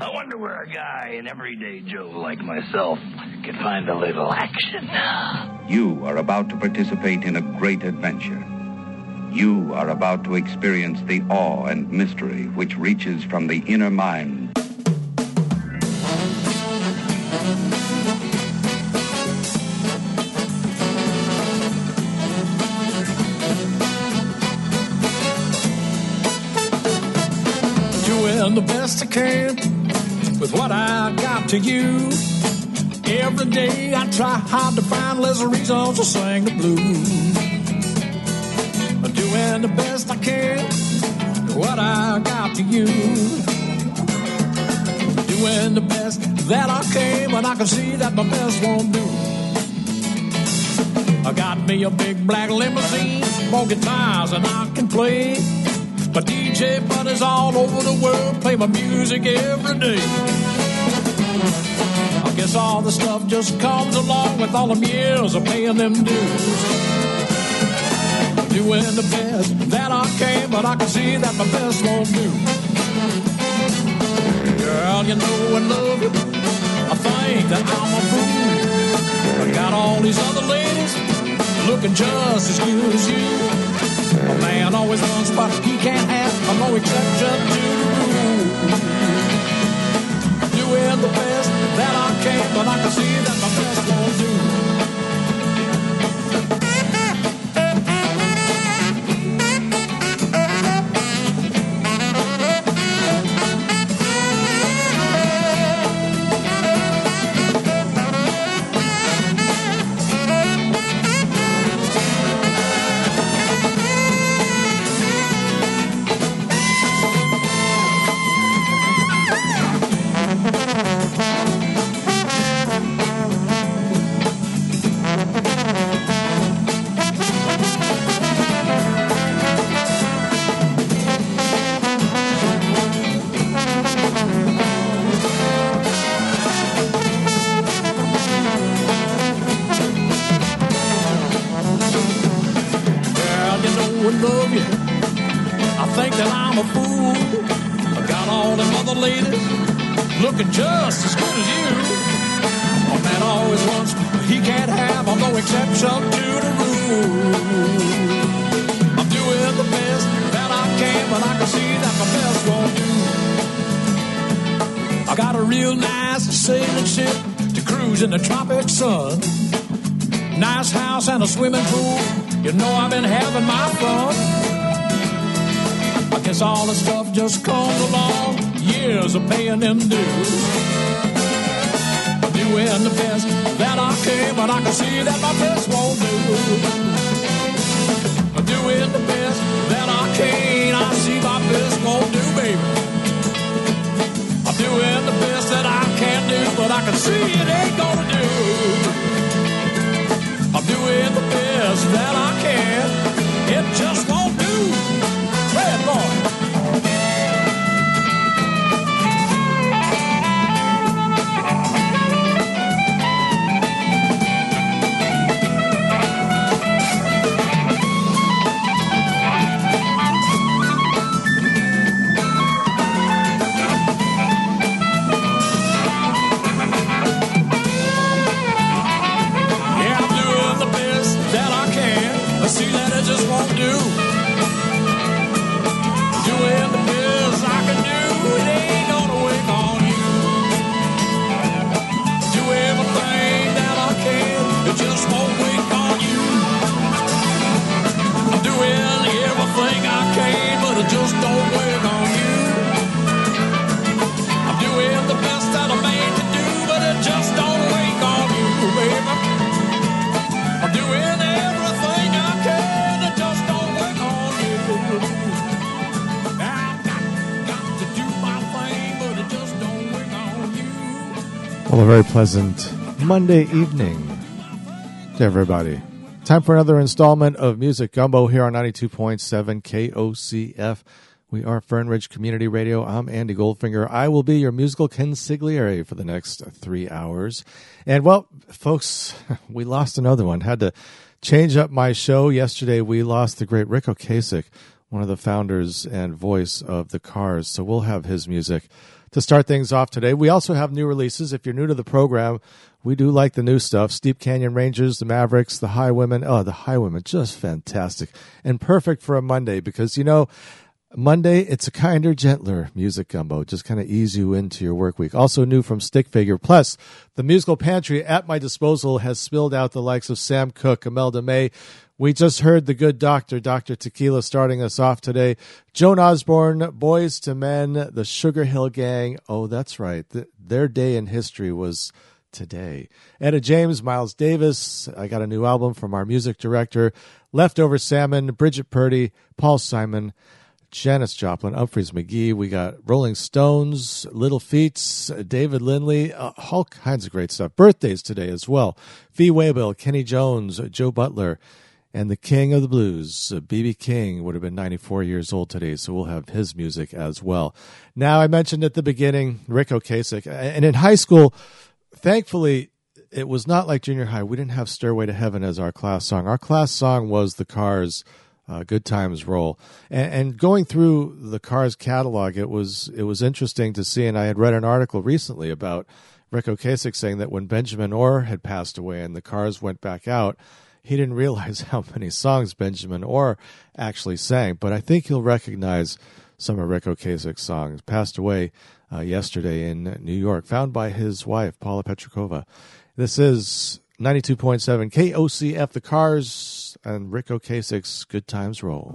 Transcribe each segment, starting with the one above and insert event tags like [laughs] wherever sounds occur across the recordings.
I wonder where a guy, an everyday Joe like myself, can find a little action. You are about to participate in a great adventure. You are about to experience the awe and mystery which reaches from the inner mind. Doing the best I can with what I got to you. Every day I try hard to find less reasons to sing the blues. I'm Doing the best I can with what I got to you. Doing the best that I can, but I can see that my best won't do. I got me a big black limousine, more guitars than I can play. My DJ buddies all over the world play my music every day. I guess all the stuff just comes along with all them years of paying them dues. Doing the best that I can, but I can see that my best won't do. Girl, you know I love you. I think that I'm a fool. I got all these other ladies looking just as good as you. A man always wants what he can't have. I'm no exception to the rule. Doing the best that I can, but I can see that my best won't do. See that pleasant Monday evening to everybody. Time for another installment of Music Gumbo here on 92.7 KOCF. We are Fern Ridge Community Radio. I'm Andy Goldfinger. I will be your musical consigliere for the next three hours. And well, folks, [laughs] we lost another one. Had to change up my show. Yesterday, we lost the great Ric Ocasek, one of the founders and voice of the Cars. So we'll have his music to start things off today. We also have new releases. If you're new to the program, we do like the new stuff. Steep Canyon Rangers, the Mavericks, the Highwomen. Oh, the Highwomen, just fantastic and perfect for a Monday because, you know, Monday, it's a kinder, gentler music gumbo, just kind of ease you into your work week. Also new from Stick Figure. Plus, the musical pantry at my disposal has spilled out the likes of Sam Cooke, Imelda May. We just heard the good doctor, Dr. Tequila, starting us off today. Joan Osborne, Boyz II Men, the Sugarhill Gang. Oh, that's right. their day in history was today. Etta James, Miles Davis. I got a new album from our music director. Leftover Salmon, Brigitte Purdy, Paul Simon. Janis Joplin, Umphrey's McGee. We got Rolling Stones, Little Feats, David Lindley, uh, all kinds of great stuff. Birthdays today as well. Fee Waybill, Kenny Jones, Joe Butler, and the King of the Blues, B.B. Uh, King, would have been 94 years old today, so we'll have his music as well. Now, I mentioned at the beginning Ric Ocasek, and in high school, thankfully, it was not like junior high. We didn't have Stairway to Heaven as our class song. Our class song was The Cars' uh, Good Times Roll. And, and, going through the Cars catalog, it was it was interesting to see. And I had read an article recently about Ric Ocasek saying that when Benjamin Orr had passed away and the Cars went back out, he didn't realize [laughs] how many songs Benjamin Orr actually sang. But I think he'll recognize some of Ric Ocasek's songs. Passed away uh, yesterday in New York, found by his wife Paula Petrakova. This is 92.7 KOCF, The Cars, and Ric Ocasek's Good Times Roll.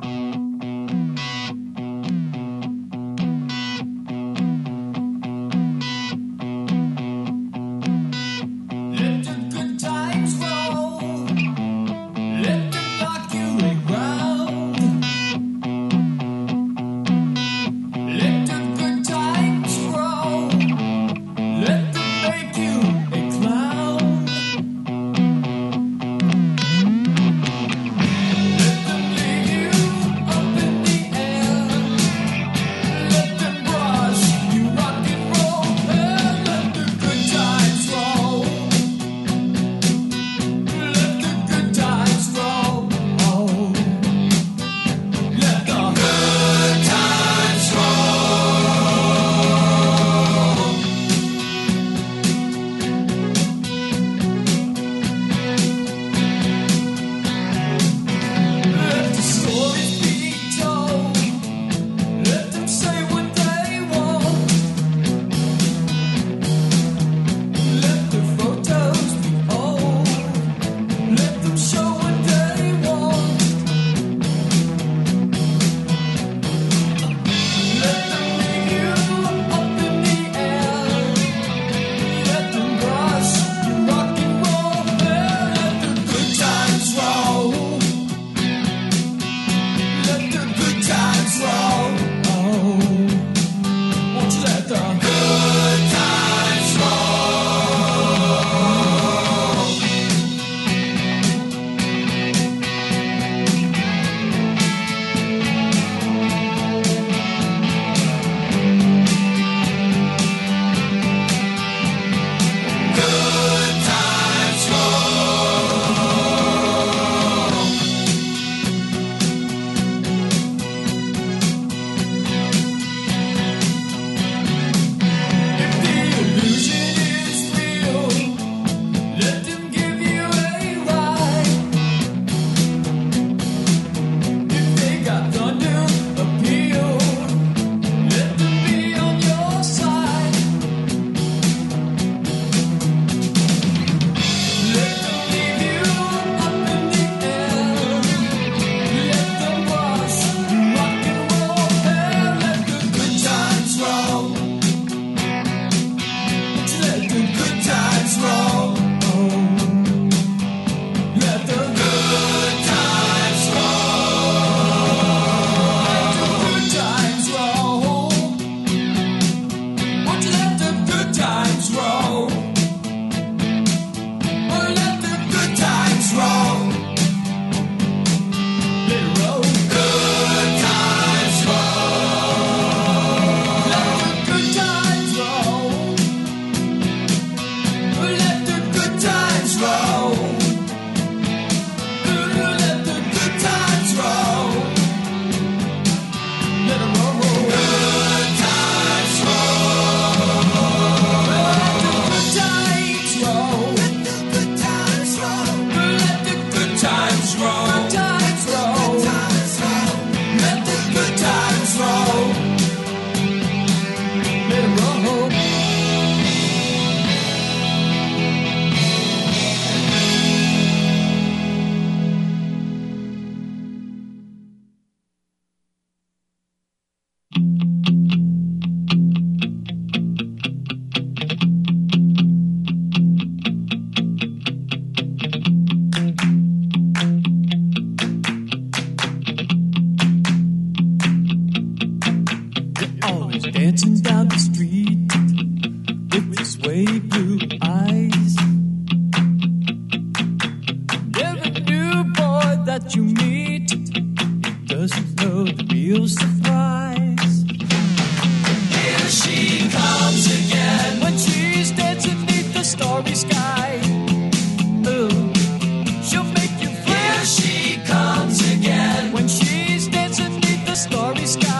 She's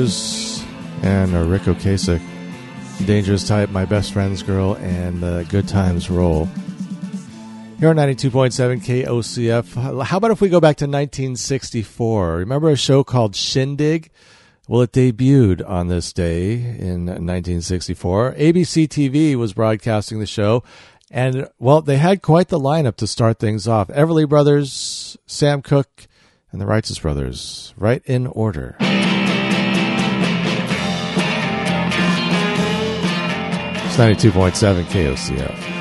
Cars and uh, Ric Ocasek, Dangerous Type, My Best Friend's Girl, and Good Times Roll. Here on 92.7 KOCF. How about if we go back to 1964? Remember a show called Shindig? Well, it debuted on this day in 1964. ABC TV was broadcasting the show, and well, they had quite the lineup to start things off. Everly Brothers, Sam Cooke, and the Righteous Brothers, right in order. 92.7 KOCF.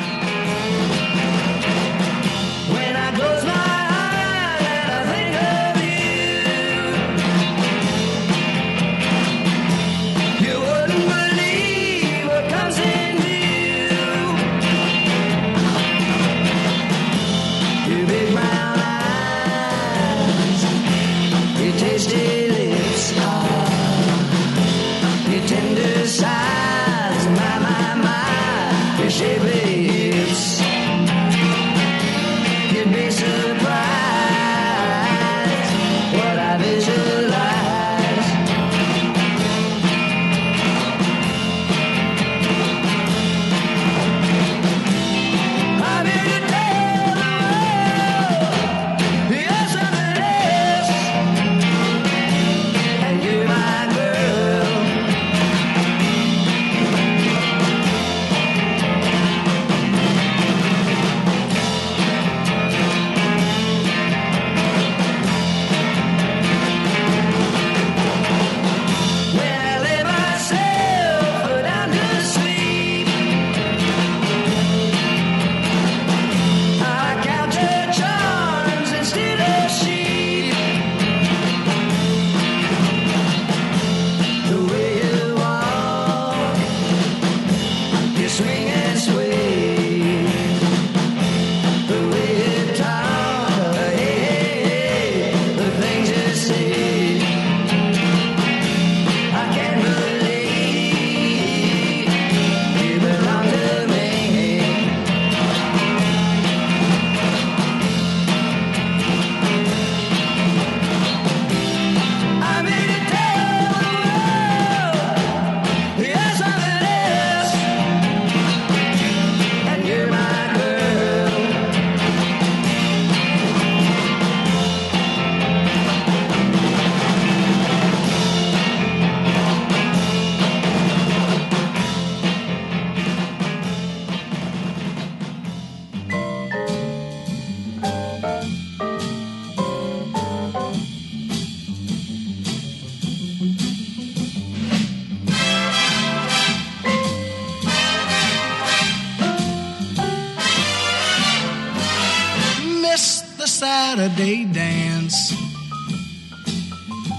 Saturday dance.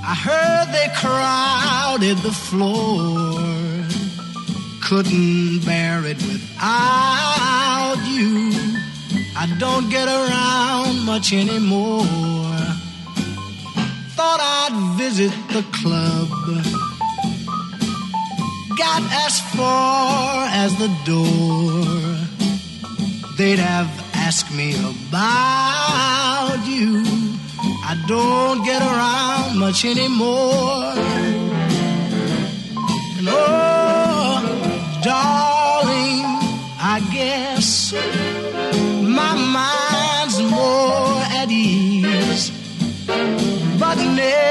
I heard they crowded the floor. Couldn't bear it without you. I don't get around much anymore. Thought I'd visit the club. Got as far as the door. They'd have asked me about you. I don't get around much anymore. And oh, darling, I guess my mind's more at ease. But nevertheless,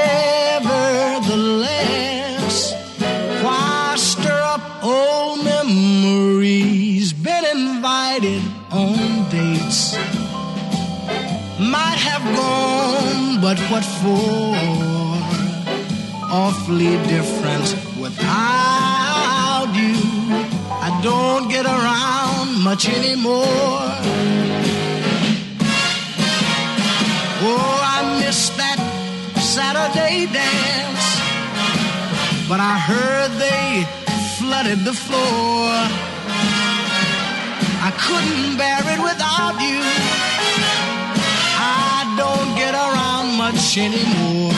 what for? Awfully different without you. I don't get around much anymore. Oh, I miss that Saturday dance. But I heard they flooded the floor. I couldn't bear it without you. I don't much anymore.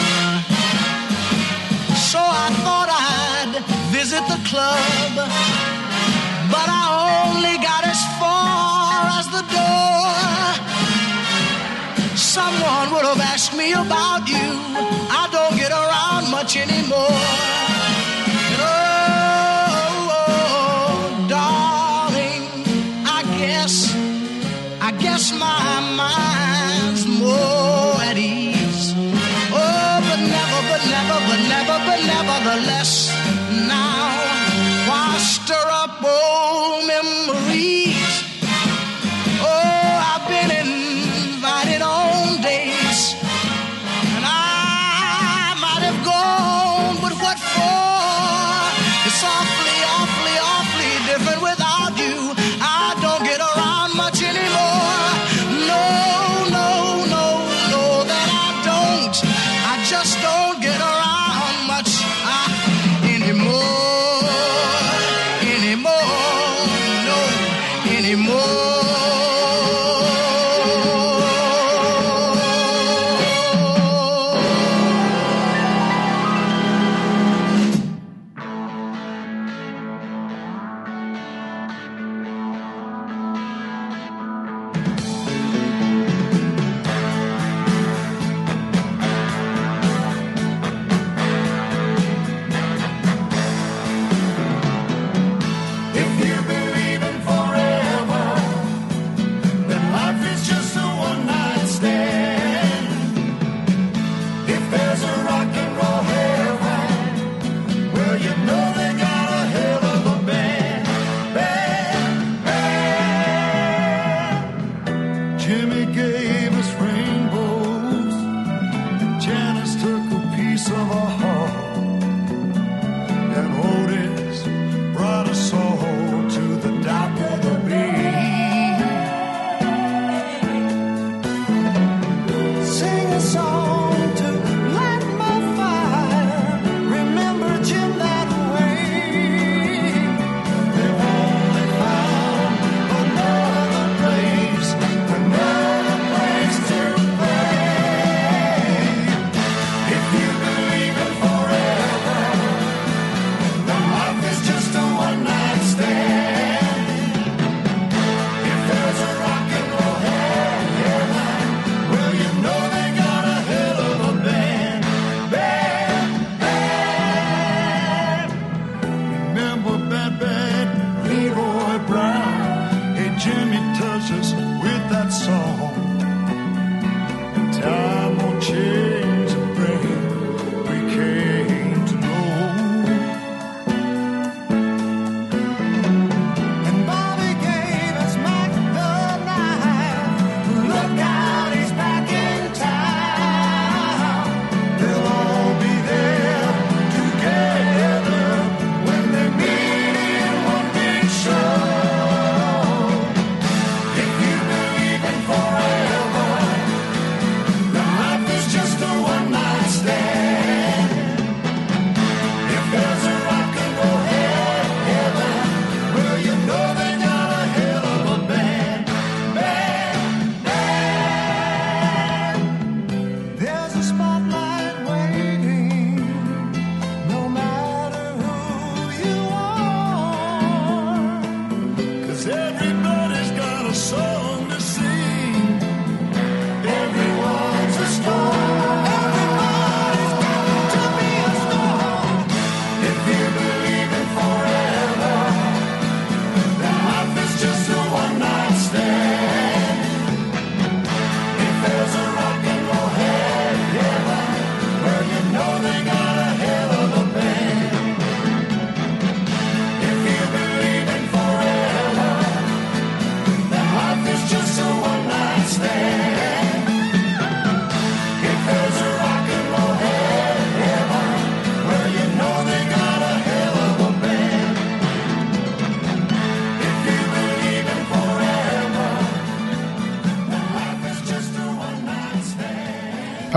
So I thought I'd visit the club, but I only got as far as the door. Someone would have asked me about you. I don't get around much anymore.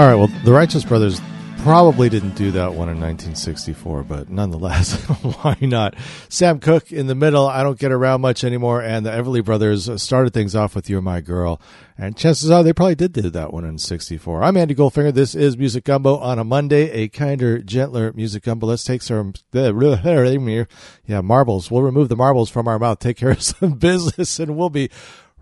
All right. Well, the Righteous Brothers probably didn't do that one in 1964, but nonetheless, [laughs] why not? Sam Cooke in the middle. I don't get around much anymore. And the Everly Brothers started things off with "You're My Girl," and chances are they probably did do that one in '64. I'm Andy Goldfinger. This is Music Gumbo on a Monday, a kinder, gentler Music Gumbo. Let's take some [laughs] yeah marbles. We'll remove the marbles from our mouth. Take care of [laughs] some business, and we'll be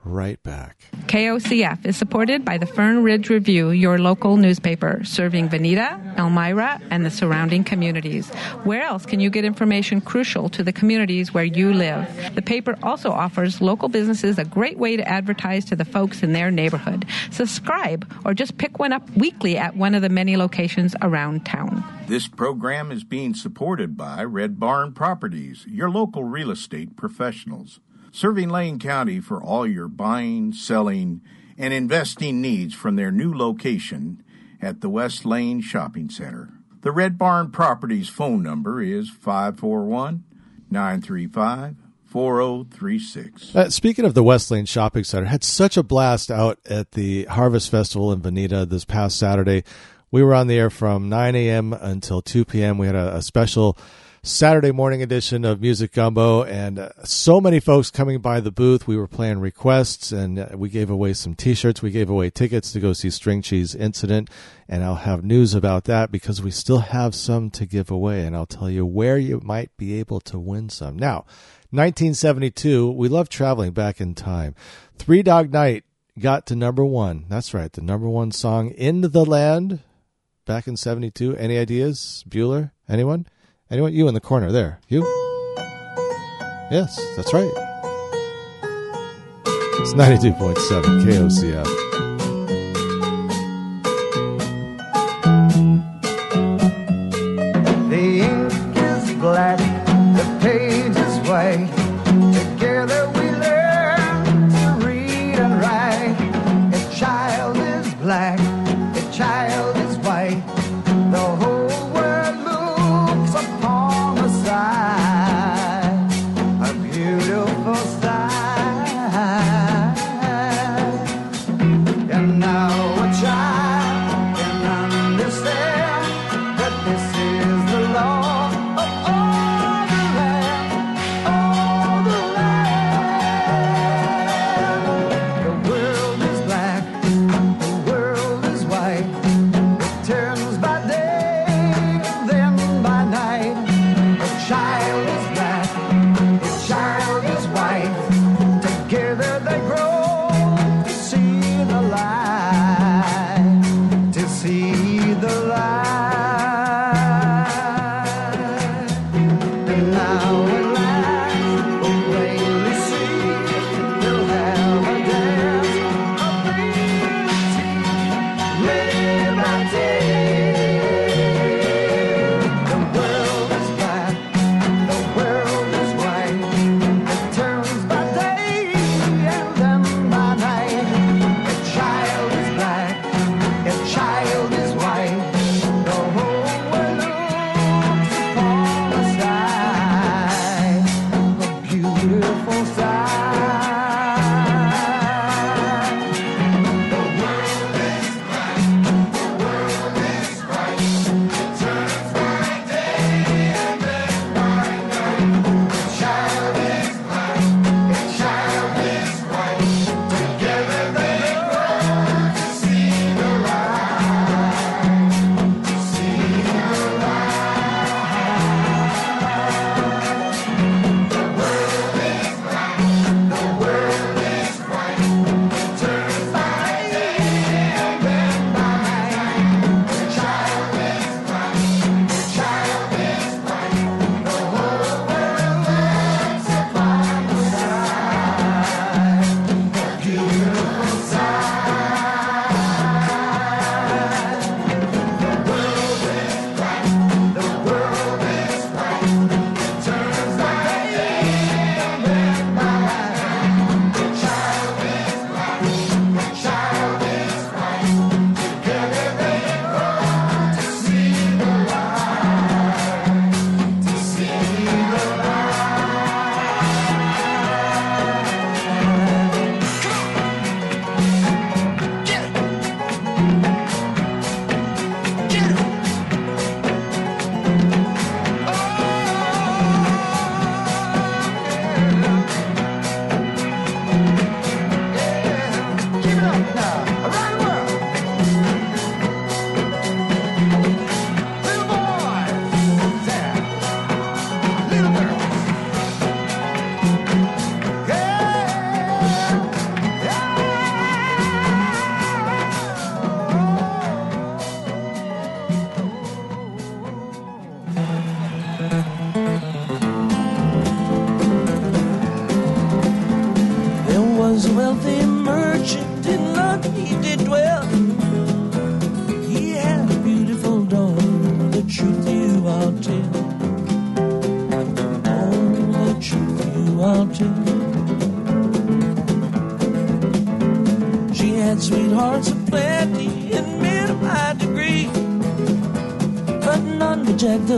right back. KOCF is supported by the Fern Ridge Review, your local newspaper, serving Veneta, Elmira, and the surrounding communities. Where else can you get information crucial to the communities where you live? The paper also offers local businesses a great way to advertise to the folks in their neighborhood. Subscribe or just pick one up weekly at one of the many locations around town. This program is being supported by Red Barn Properties, your local real estate professionals, serving Lane County for all your buying, selling, and investing needs from their new location at the West Lane Shopping Center. The Red Barn Properties phone number is 541 935 4036. Uh, speaking of the West Lane Shopping Center, had such a blast out at the Harvest Festival in Veneta this past Saturday. We were on the air from 9 a.m. until 2 p.m. We had a, a special Saturday morning edition of Music Gumbo, and uh, so many folks coming by the booth. We were playing requests, and uh, we gave away some T-shirts. We gave away tickets to go see String Cheese Incident, and I'll have news about that because we still have some to give away, and I'll tell you where you might be able to win some. Now, 1972, we love traveling back in time. Three Dog Night got to number one. That's right, the number one song in the land back in 72. Any ideas? Bueller? Anyone? Anyone? You in the corner there. You? Yes, that's right. It's 92.7 KOCF.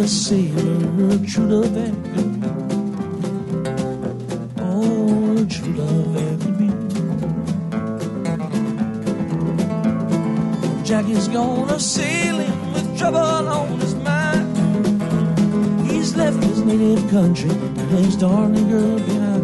the sailor, true love and me. Oh, true love after me. Jackie's gonna sail him with trouble on his mind. He's left his native country and his darling girl behind.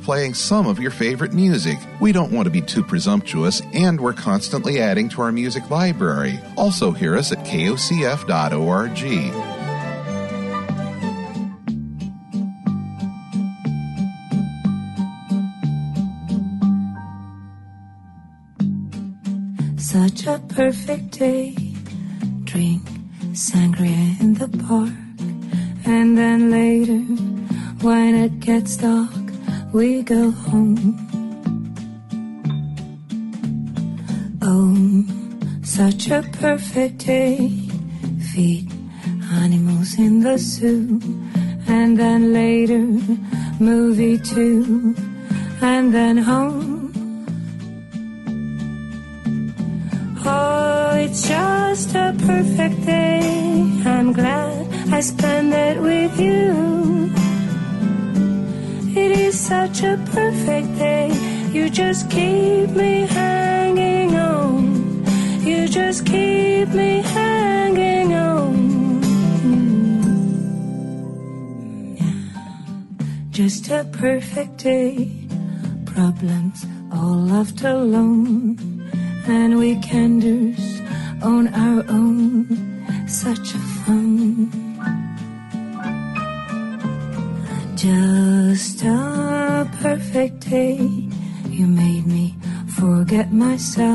playing some of your favorite music. We don't want to be too presumptuous, and we're constantly adding to our music library. Also, hear us at kocf.org. Such a perfect day. Drink sangria in the park, and then later, when it gets dark we go home. So.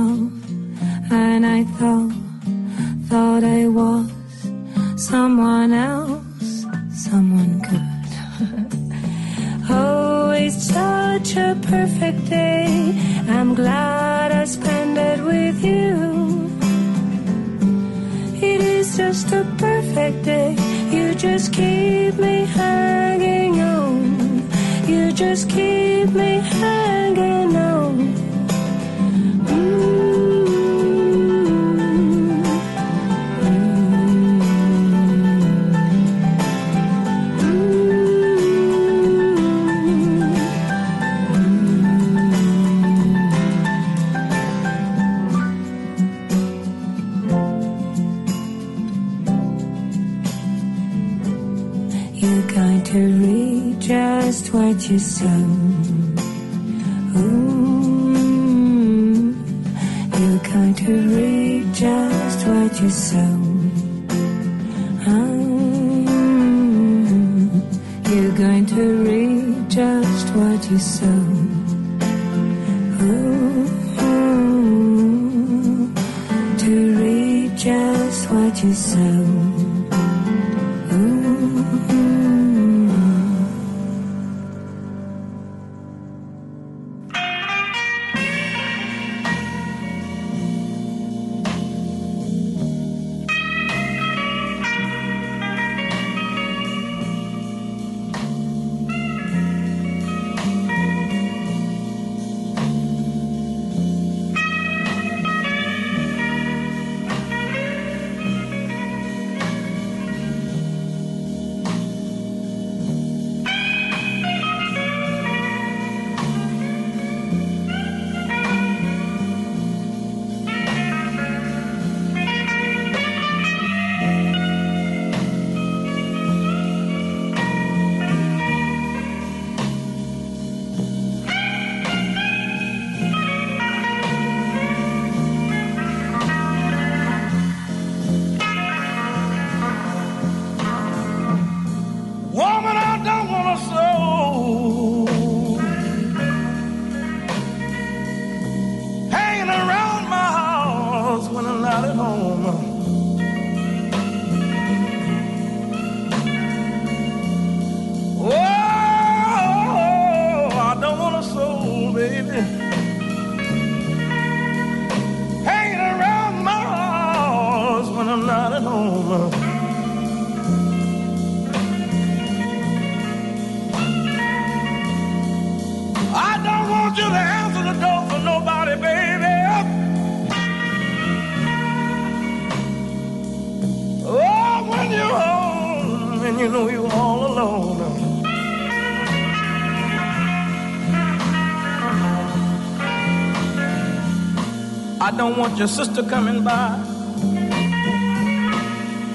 Don't want your sister coming by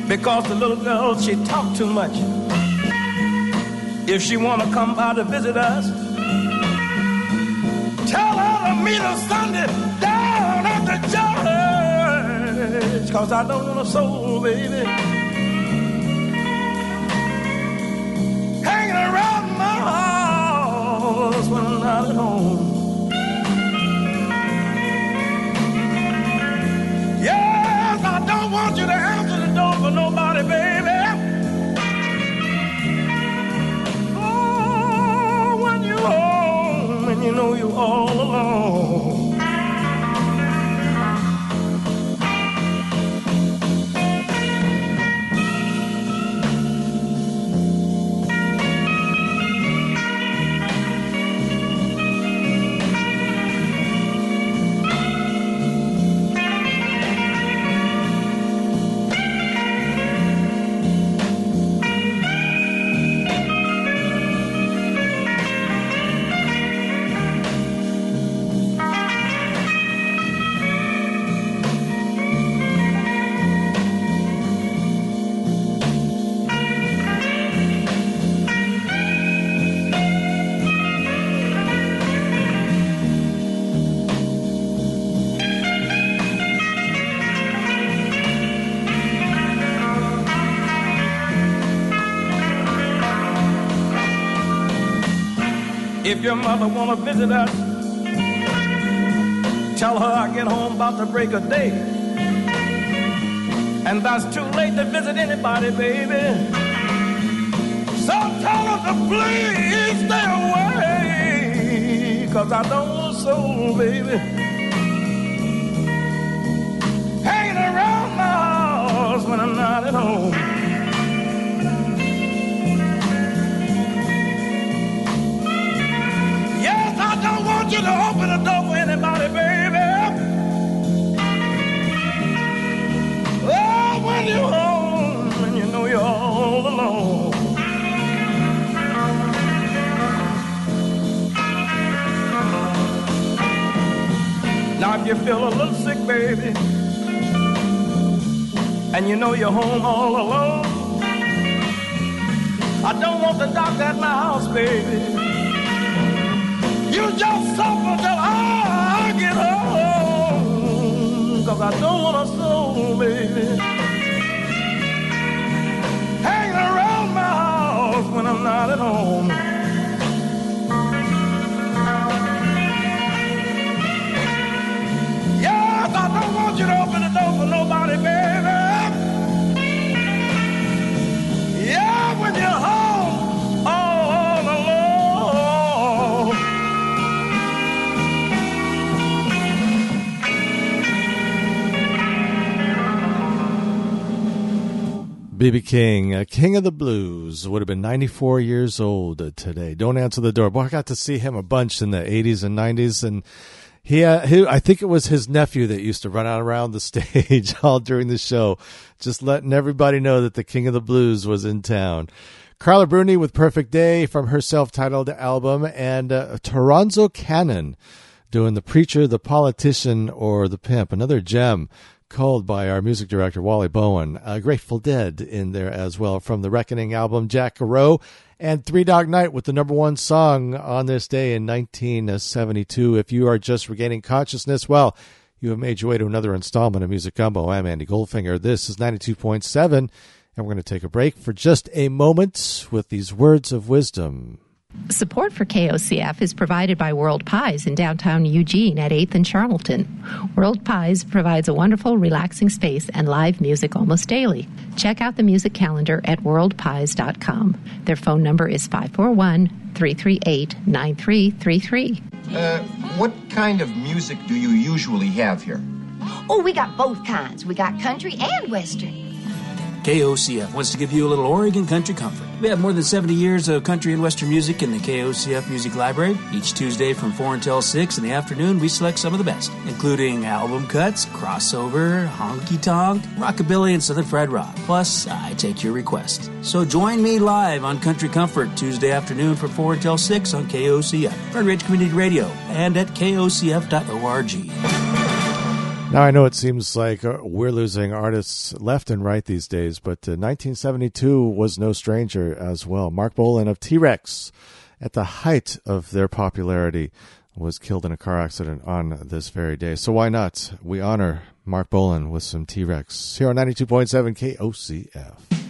because the little girl she talk too much. If she wanna come by to visit us, Tell her to meet us Sunday down at the church. Cause I don't want a soul, baby. Hanging around my house when I'm not at home. Nobody, baby. Oh, when you're home and you know you're all alone. Your mother wanna visit us, tell her I get home about the break of day. And that's too late to visit anybody, baby. So tell her to please stay away. Cause I don't want soul, baby. Hanging around my house when I'm not at home. Open the door for anybody, baby. Oh, when you're home and you know you're all alone. Now, if you feel a little sick, baby, and you know you're home all alone, I don't want the doctor at my house, baby. You just suffer till I get home. Cause I don't want a soul, baby. Hanging around my house when I'm not at home. Yes, I don't want you to open BB King, uh, King of the Blues, would have been 94 years old today. Don't answer the door. Boy, I got to see him a bunch in the 80s and 90s, and he, uh, he, I think it was his nephew that used to run out around the [laughs] stage all during the show, just letting everybody know that the King of the Blues was in town. Carla Bruni with Perfect Day from her self-titled album, and uh, Toronzo Cannon doing the preacher, the politician, or the pimp. Another gem called by our music director Wally Bowen. Uh, Grateful Dead in there as well from the Reckoning album, Jack-a-Roe, and Three Dog Night with the number one song on this day in 1972. If you are just regaining consciousness, well, you have made your way to another installment of Music Gumbo. I'm Andy Goldfinger. This is 92.7, and we're going to take a break for just a moment with these words of wisdom. Support for KOCF is provided by World Pies in downtown Eugene at 8th and Charnelton. World Pies provides a wonderful, relaxing space and live music almost daily. Check out the music calendar at worldpies.com. Their phone number is 541 338 9333. Uh, what kind of music do you usually have here? Oh, we got both kinds. We got country and western. KOCF wants to give you a little Oregon country comfort. We have more than 70 years of country and western music in the KOCF Music Library. Each Tuesday from 4 until 6 in the afternoon, we select some of the best, including album cuts, crossover, honky tonk, rockabilly, and southern fried rock. Plus, I take your requests. So join me live on Country Comfort Tuesday afternoon from 4 until 6 on KOCF, Fern Ridge Community Radio, and at kocf.org. Now I know it seems like uh, we're losing artists left and right these days, but uh, 1972 was no stranger as well. Marc Bolan of T-Rex, at the height of their popularity, was killed in a car accident on this very day. So why not? We honor Marc Bolan with some T-Rex here on 92.7 KOCF.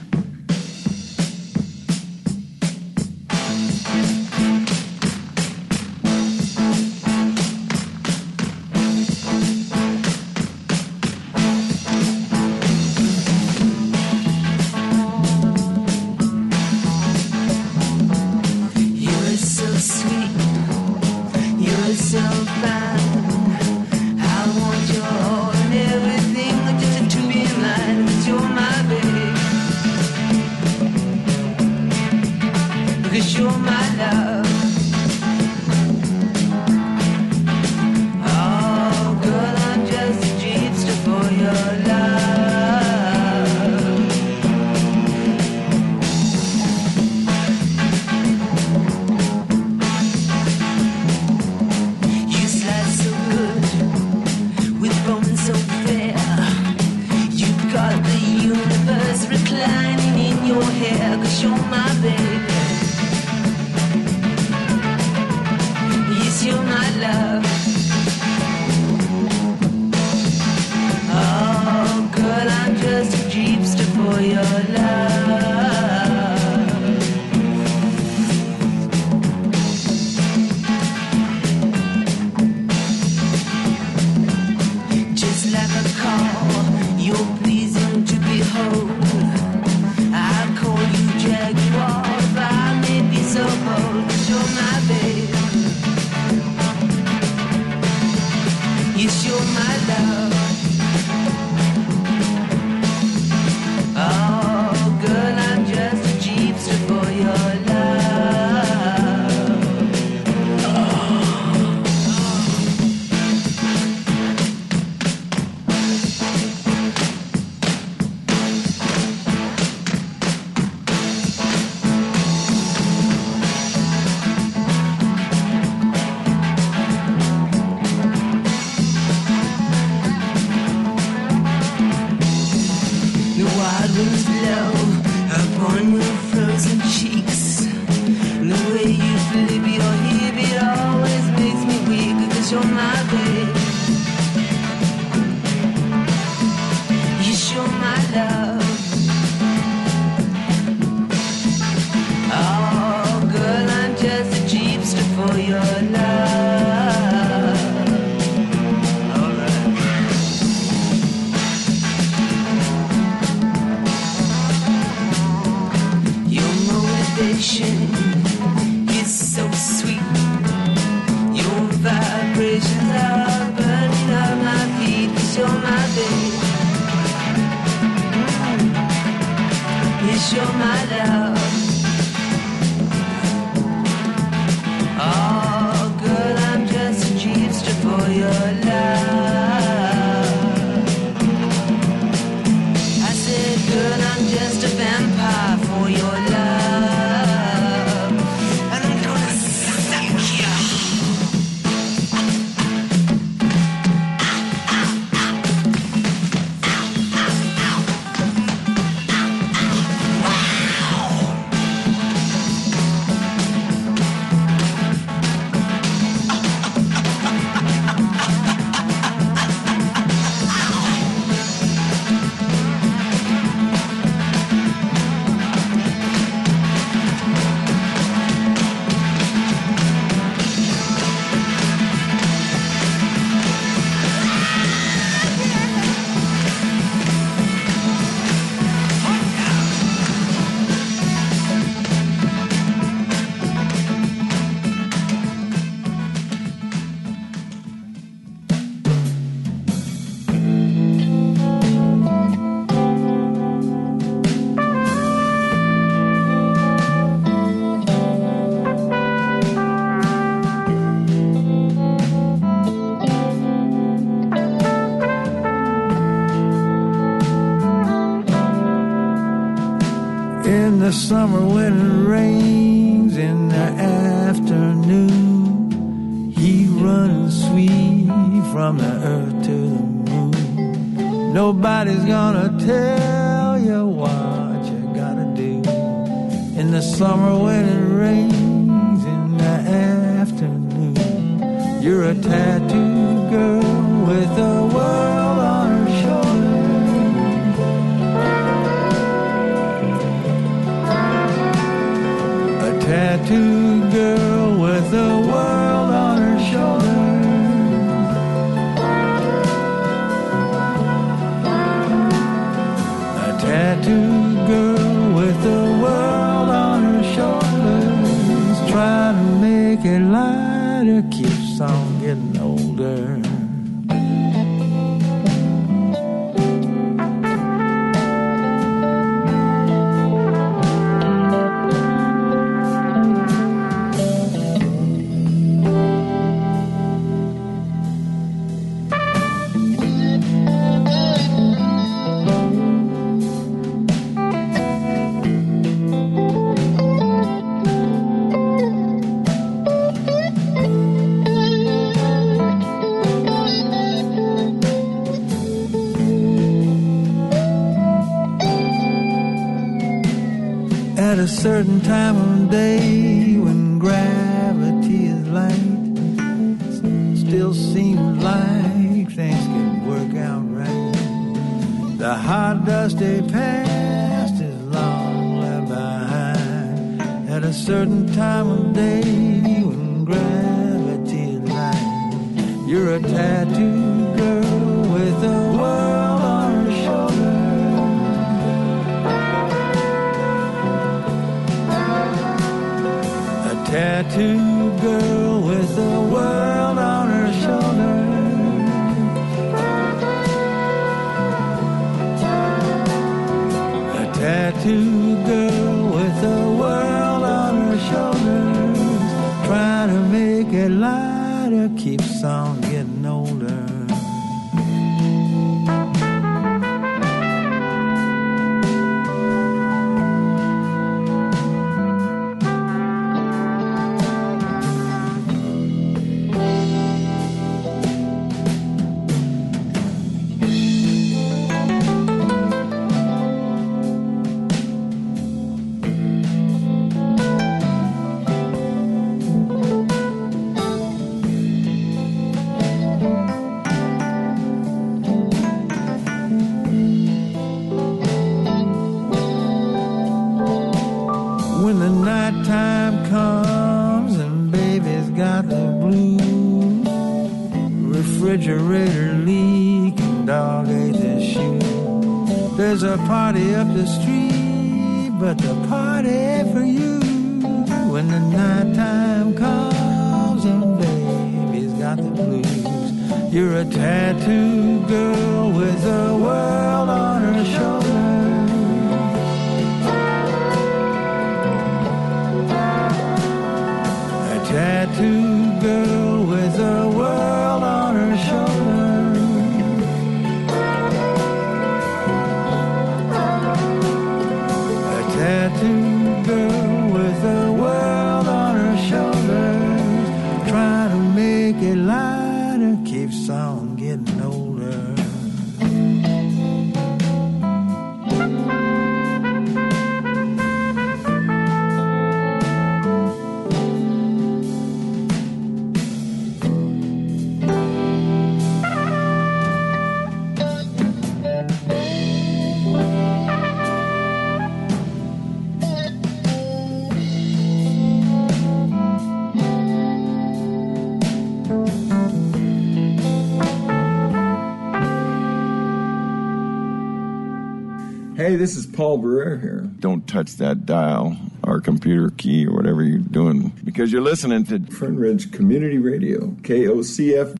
Touch that dial or computer key or whatever you're doing because you're listening to Fern Ridge Community Radio, KOCF.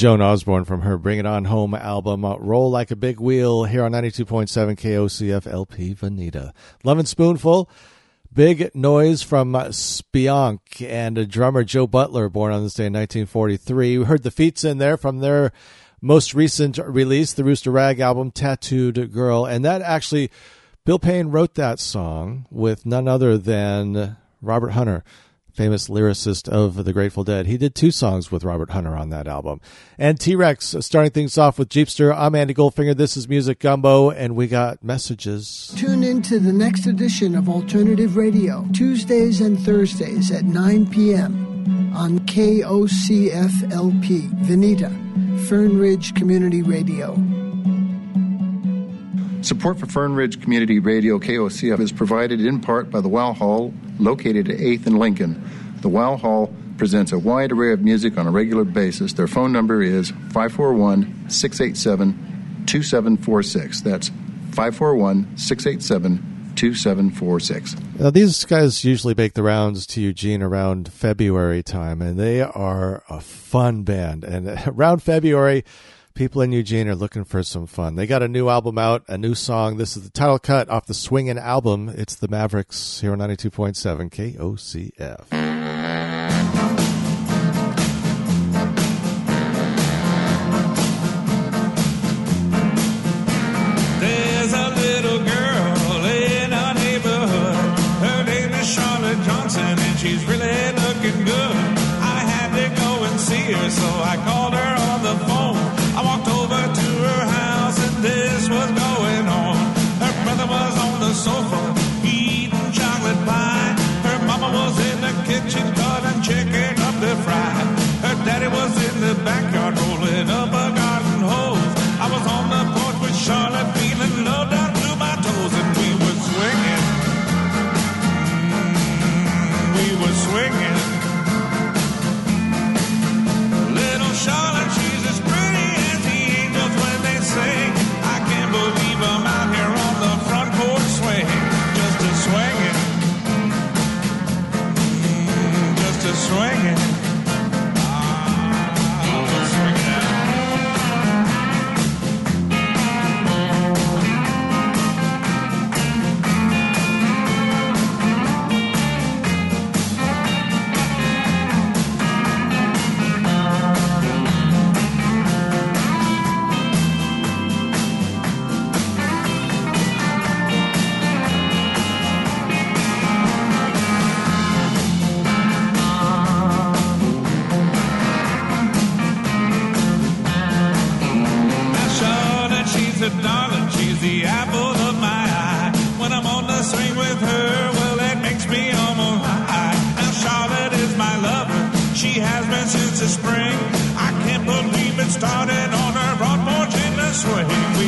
Joan Osborne from her Bring It On Home album, uh, Roll Like a Big Wheel, here on 92.7 KOCF LP Veneta. Lovin' Spoonful, big noise from uh, Speonk and uh, drummer Joe Butler, born on this day in 1943. We heard the feats in there from their most recent release, the Rooster Rag album, Tattooed Girl. And that actually, Bill Payne wrote that song with none other than Robert Hunter famous lyricist of the Grateful Dead. He did two songs with Robert Hunter on that album. And T Rex starting things off with Jeepster. I'm Andy Goldfinger. This is Music Gumbo, and we got messages. Tune in to the next edition of Alternative Radio, Tuesdays and Thursdays at 9 p.m. on KOCFLP, Veneta, Fern Ridge Community Radio. Support for Fern Ridge Community Radio KOCF is provided in part by the Wow Hall, located at 8th and Lincoln. The Wow Hall presents a wide array of music on a regular basis. Their phone number is 541 687 2746. That's 541 687 2746. Now, these guys usually make the rounds to Eugene around February time, and they are a fun band. And [laughs] around February, people in Eugene are looking for some fun. They got a new album out, a new song. This is the title cut off the Swingin' album. It's the Mavericks here on 92.7 KOCF. To fry. Her daddy was in the backyard rolling up a garden hose. I was on the porch with Charlotte feeling low down to my toes, and we were swinging. Mm, we were swinging. The apple of my eye. When I'm on the swing with her, well, it makes me almost high. Now Charlotte is my lover, she has been since the spring. I can't believe it started on her front porch in the swing.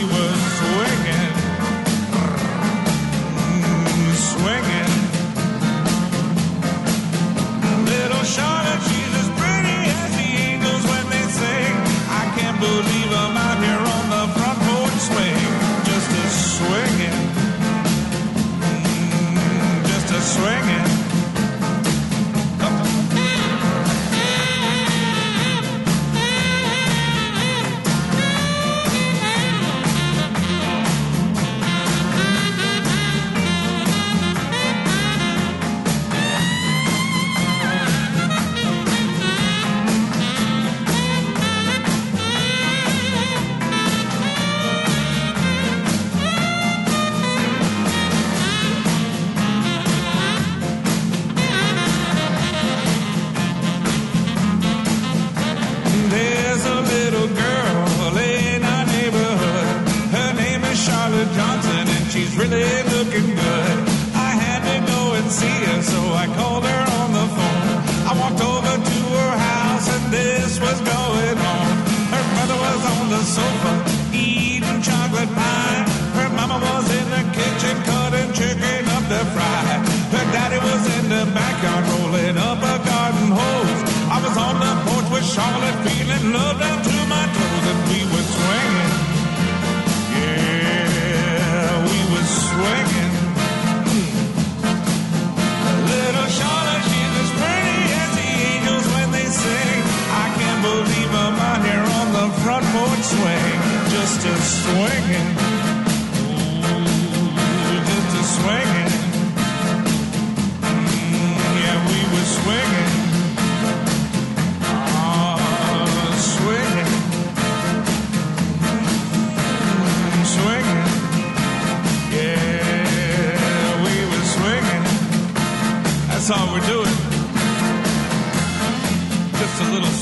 swinging, just a swinging. Mm, yeah, we were swinging. Ah, swinging. Mm, swinging. Yeah, we were swinging. That's all we're doing. Just a little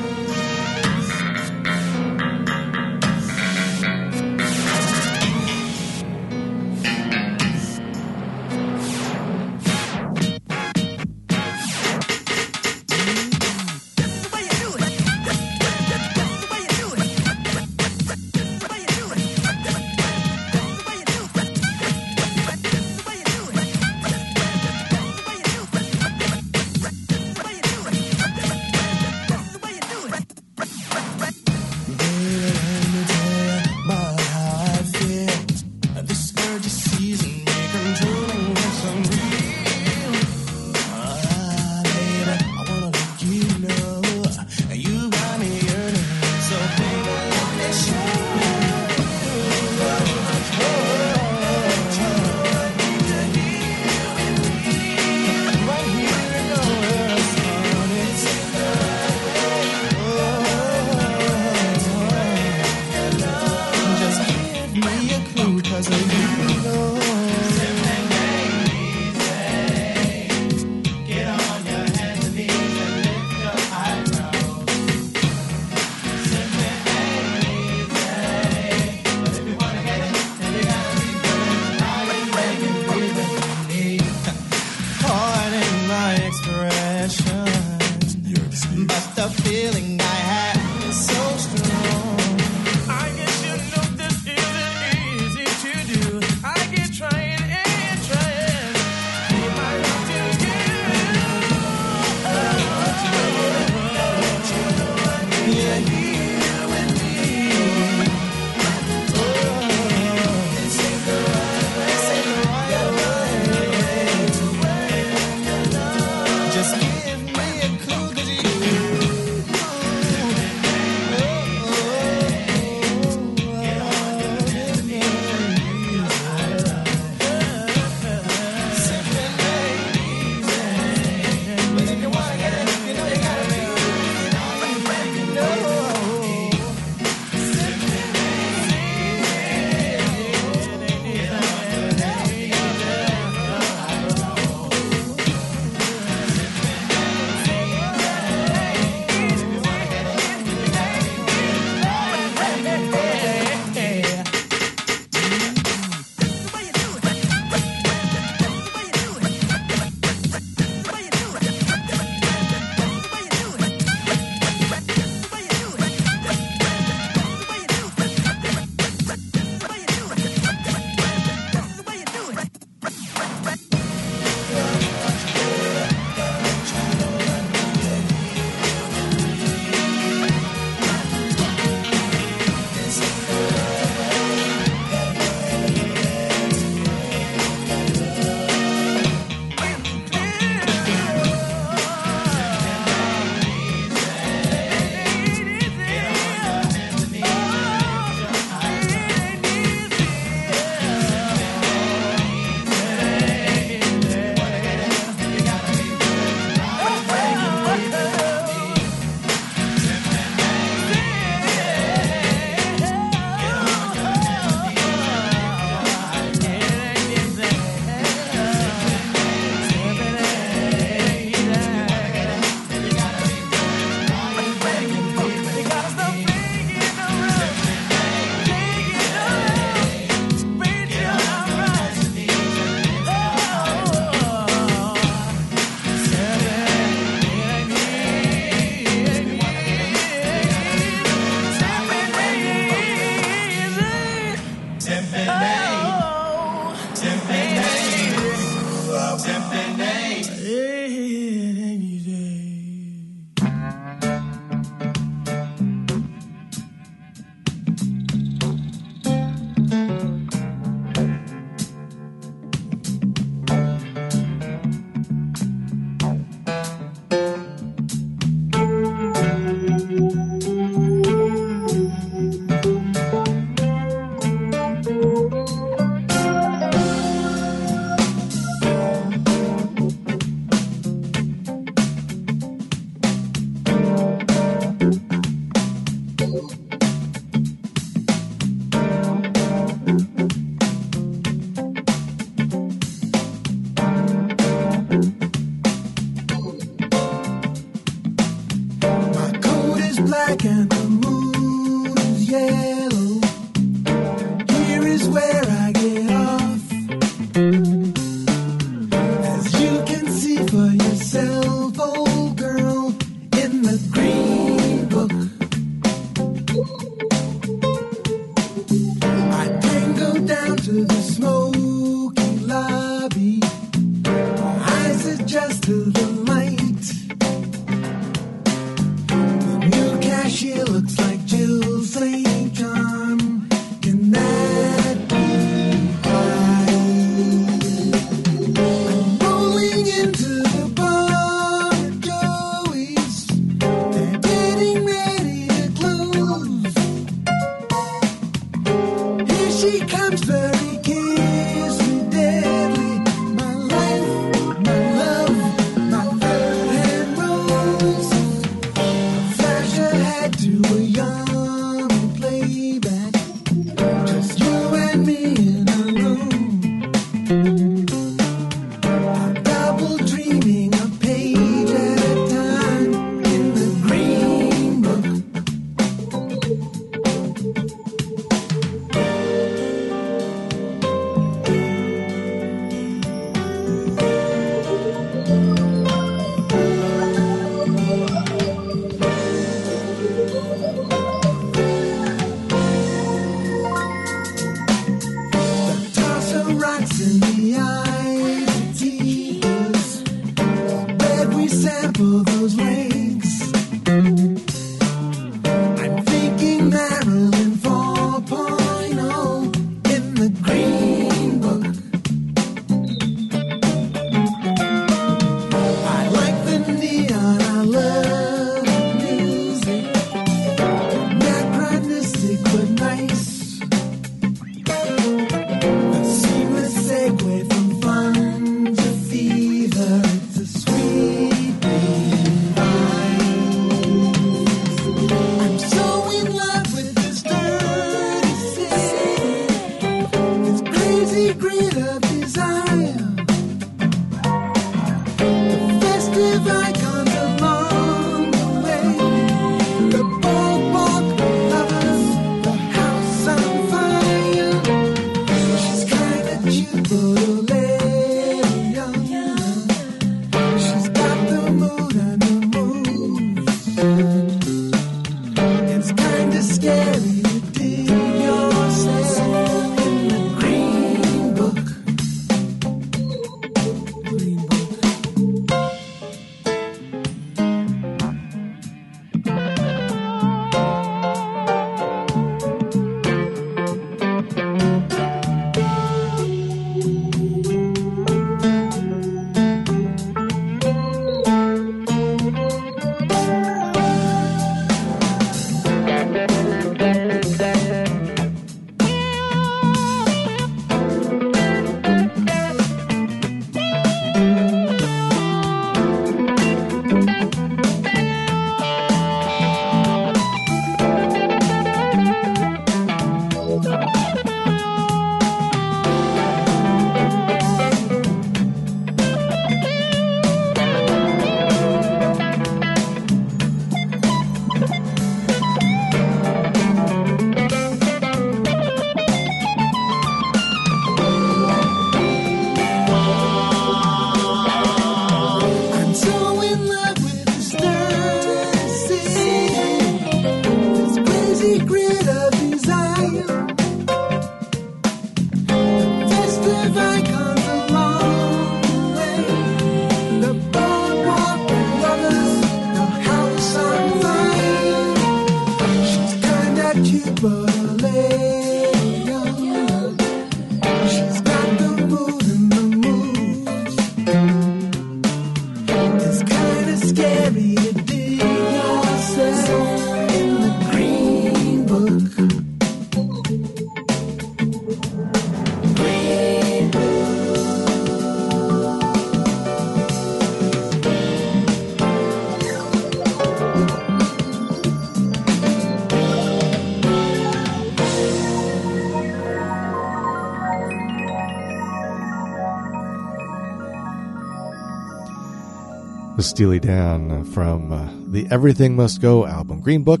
Steely Dan from uh, the Everything Must Go album. Green Book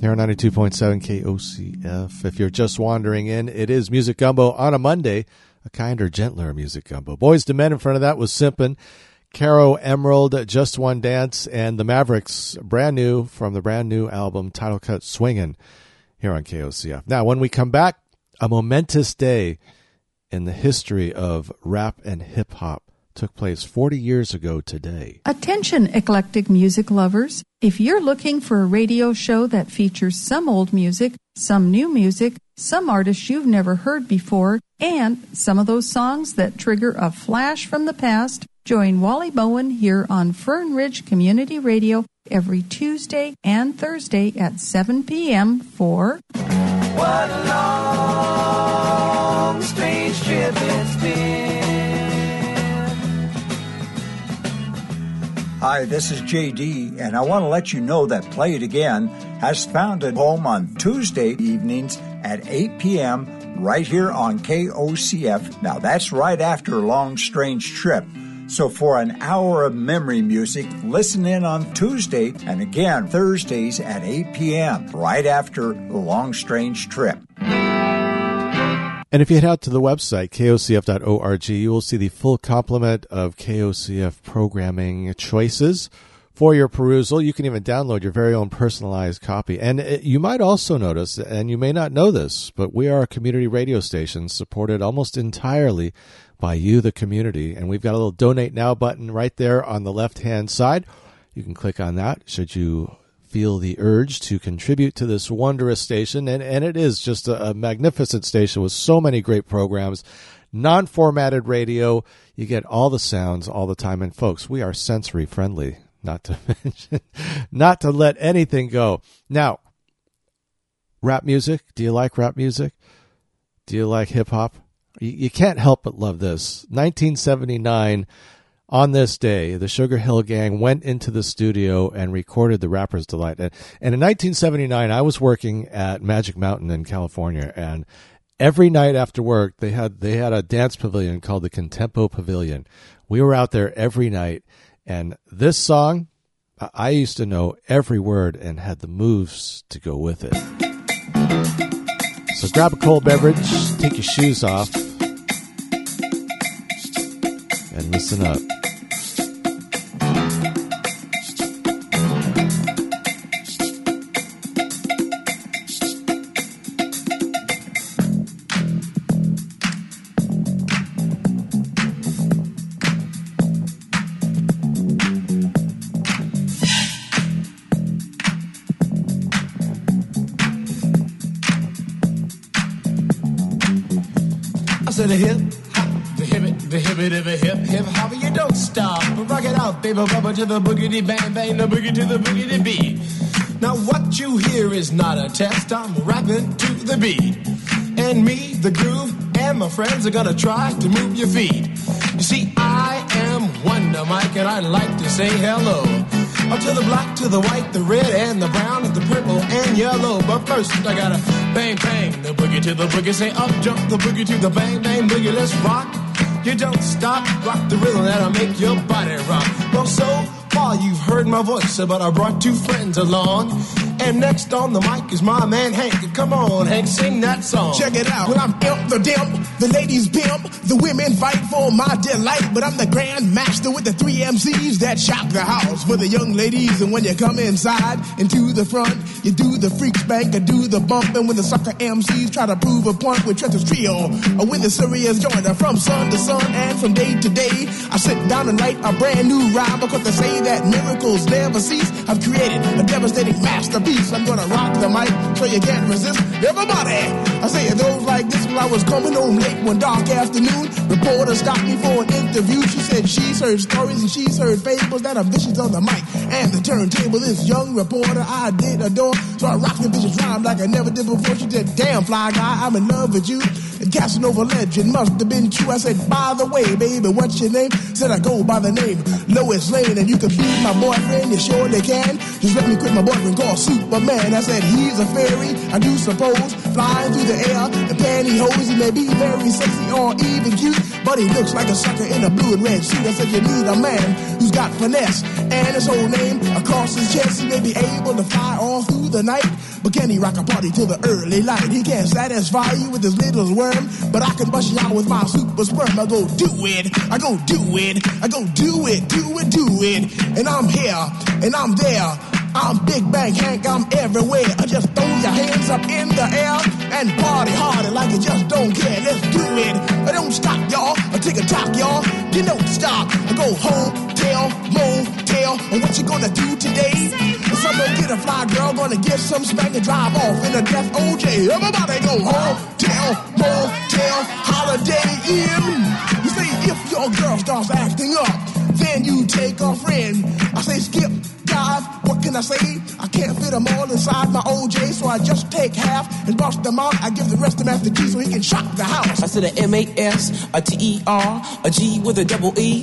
here on 92.7 KOCF. If you're just wandering in, it is Music Gumbo on a Monday, a kinder, gentler Music Gumbo. Boyz II Men in front of that was Sympin. Caro Emerald, Just One Dance, and the Mavericks, brand new from the brand new album, Title Cut Swingin' here on KOCF. Now, when we come back, a momentous day in the history of rap and hip hop took place 40 years ago today. Attention, eclectic music lovers. If you're looking for a radio show that features some old music, some new music, some artists you've never heard before, and some of those songs that trigger a flash from the past, join Wally Bowen here on Fern Ridge Community Radio every Tuesday and Thursday at 7 p.m. for What a long, strange trip Hi, this is JD, and I want to let you know that Play It Again has found a home on Tuesday evenings at 8 p.m. right here on KOCF. Now, that's right after long, strange trip. So, for an hour of memory music, listen in on Tuesday and again Thursdays at 8 p.m. right after long, strange trip. And if you head out to the website, kocf.org, you will see the full complement of KOCF programming choices for your perusal. You can even download your very own personalized copy. And uh, you might also notice, and you may not know this, but we are a community radio station supported almost entirely by you, the community. And we've got a little donate now button right there on the left hand side. You can click on that should you feel the urge to contribute to this wondrous station. And, and it is just a, a magnificent station with so many great programs, non formatted radio. You get all the sounds all the time. And folks, we are sensory friendly, not to [laughs] mention, not to let anything go. Now, rap music. Do you like rap music? Do you like hip hop? You, you can't help but love this. 1979, on this day, the Sugarhill Gang went into the studio and recorded The Rapper's Delight. And, in 1979, I was working at Magic Mountain in California, and every night after work, they had they had a dance pavilion called the Contempo Pavilion. We were out there every night, and this song, I used to know every word and had the moves to go with it. So grab a cold beverage, take your shoes off, and listen up. Out, baby, bubba to the boogity bang bang, the boogie to the boogity beat. Now what you hear is not a test. I'm rapping to the beat, and me, the groove, and my friends are gonna try to move your feet. You see, I am Wonder Mike, and I'd like to say hello. Up to the black, to the white, the red, and the brown, and the purple and yellow. But first, I gotta bang bang the boogie to the boogie. Say up jump the boogie to the bang bang boogie. Let's rock. You don't stop, rock the rhythm that'll make your body rock. Well, so far you've heard my voice, but I brought two friends along. And next on the mic is my man Hank. Come on, Hank, sing that song. Check it out. When I'm imp the dimp, the ladies pimp, the women fight for my delight. But I'm the grand master with the three MCs that shock the house for the young ladies. And when you come inside and to the front, you do the freak spank and do the bump. And when the sucker MCs try to prove a point with Trent's trio, or when the serious joiner from sun to sun and from day to day, I sit down and write a brand new rhyme because they say that miracles never cease. I've created a devastating masterpiece. I'm gonna rock the mic so you can't resist. Everybody, I say it goes like this When I was coming home late one dark afternoon. Reporter stopped me for an interview. She said she's heard stories and she's heard fables that are vicious on the mic and the turntable. This young reporter I did adore, so I rocked the vicious rhyme like I never did before. She said, "Damn fly guy, I'm in love with you." Casanova legend must have been true. I said, "By the way, baby, what's your name?" Said I go by the name Lois Lane, and you can be my boyfriend. You surely can. Just let me quit my boyfriend called Superman. I said he's a fairy, I do suppose, flying through the air in pantyhose. He may be very sexy or even cute, but he looks like a sucker in a blue and red suit. I said you need a man who's got finesse and his whole name across his chest. He may be able to fly all through the night, but can he rock a party till the early light? He can't satisfy you with his little worm, but I can bust you out with my super sperm. I go do it, I go do it, I go do it, do it, do it, and I'm here. And I'm there. I'm Big Bang Hank, I'm everywhere. I just throw your hands up in the air and party harder like you just don't care. Let's do it. I don't stop, y'all. I take a talk, y'all. You don't stop. I go home, tell, motel. And what you gonna do today? Someone get a fly girl, gonna get some spank and drive off in a death OJ. Everybody go home, tell, motel, holiday inn. You say if your girl starts acting up, then you take a friend. I say skip What can I say? I can't fit them all inside my OJ, so I just take half and bust them out. I give the rest to Master Gee so he can shock the house. I said a M A S, a T E R, a G with a double E.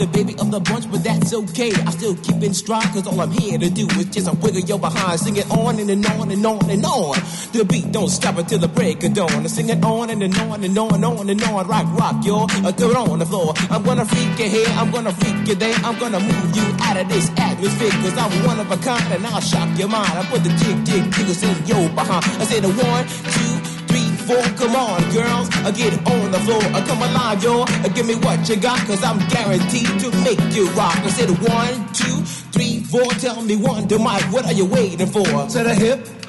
the baby of the bunch, but that's okay. I still keep in stride, cause all I'm here to do is just a wiggle your behind. Sing it on and, and on and on and on. The beat don't stop until the break of dawn. I sing it on and, and on and on and on and on. Rock, rock, yo. Uh, throw it on the floor. I'm gonna freak you here, I'm gonna freak you there. I'm gonna move you out of this atmosphere, cause I'm one of a kind and I'll shock your mind. I put the jig, jig, jiggles in your behind. I say the one, two, Come on, girls, uh, get on the floor. Uh, come alive, yo. Uh, give me what you got, cause I'm guaranteed to make you rock. I said one, two, three, four. Tell me one, to Mike, what are you waiting for? To the hip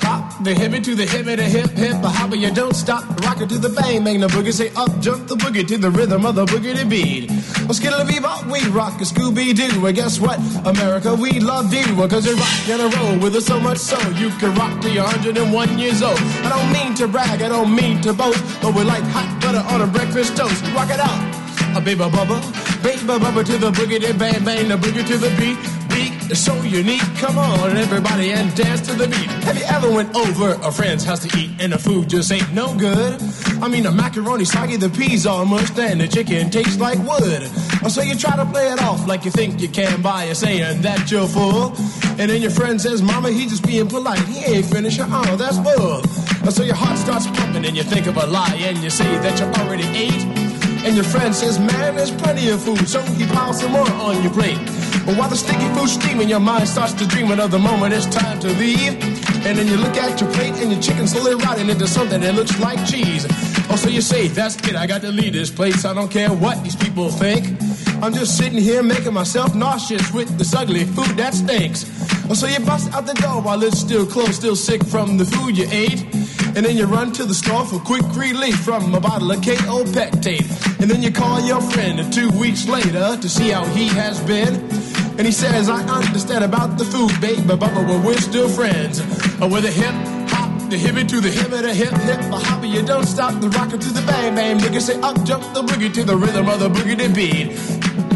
the hippie to the hippie, the hip hip, the hopper, you don't stop. Rock it to the bang, bang the boogie, say up, jump the boogie to the rhythm of the boogie to beat. Well, skittle bebop, we rock a Scooby Doo. Well, guess what? America, we love you. Well, cause you rock and a roll with us so much so you can rock till you're 101 years old. I don't mean to brag, I don't mean to boast, but we're like hot butter on a breakfast toast. Rock it out. A baby bubba, baby bubba to the boogie, then bang bang the boogie to the beat. So unique. Come on, everybody, and dance to the beat. Have you ever went over a friend's house to eat and the food just ain't no good? I mean, the macaroni soggy, the peas all mushed, and the chicken tastes like wood. So you try to play it off like you think you can by saying that you're full. And then your friend says, Mama, he just being polite. He ain't finished. Oh, that's bull. So your heart starts pumping and you think of a lie and you say that you already ate. And your friend says, man, there's plenty of food, so he piles some more on your plate. But while the sticky food's steaming, your mind starts to dream of the moment it's time to leave. And then you look at your plate and your chicken's slowly rotting into something that looks like cheese. Oh, so you say, that's it, I got to leave this place. I don't care what these people think. I'm just sitting here making myself nauseous with this ugly food that stinks. Oh, so you bust out the door while it's still closed, still sick from the food you ate. And then you run to the store for quick relief from a bottle of Kaopectate. And then you call your friend two weeks later to see how he has been. And he says, I understand about the food, babe, but Bubba, well, we're still friends. Uh, with a hip hop, the hippie to the hip, the hip hip, the hopper, you don't stop the rocker to the bang bang. Nigga say up, jump the boogie to the rhythm of the boogie to beat.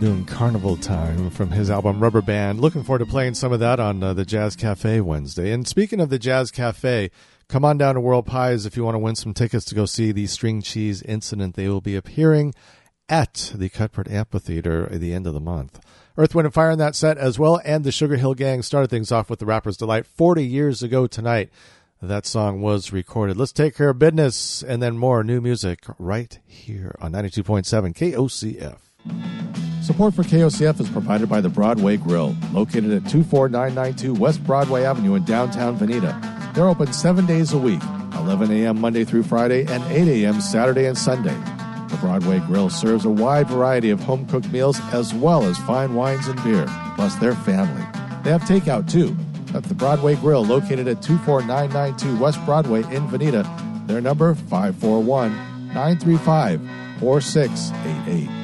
Doing Carnival Time from his album Rubber Band. Looking forward to playing some of that on uh, the Jazz Cafe Wednesday. And speaking of the Jazz Cafe, come on down to World Pies if you want to win some tickets to go see the String Cheese Incident. They will be appearing at the Cuthbert Amphitheater at the end of the month. Earth, Wind, and Fire in that set as well, and the Sugarhill Gang started things off with the Rapper's Delight 40 years ago tonight. That song was recorded. Let's take care of business and then more new music right here on 92.7 KOCF. Support for KOCF is provided by the Broadway Grill, located at 24992 West Broadway Avenue in downtown Veneta. They're open seven days a week, 11 a.m. Monday through Friday and 8 a.m. Saturday and Sunday. The Broadway Grill serves a wide variety of home cooked meals as well as fine wines and beer, plus their family. They have takeout too. At the Broadway Grill, located at 24992 West Broadway in Veneta. Their number 541 935 4688.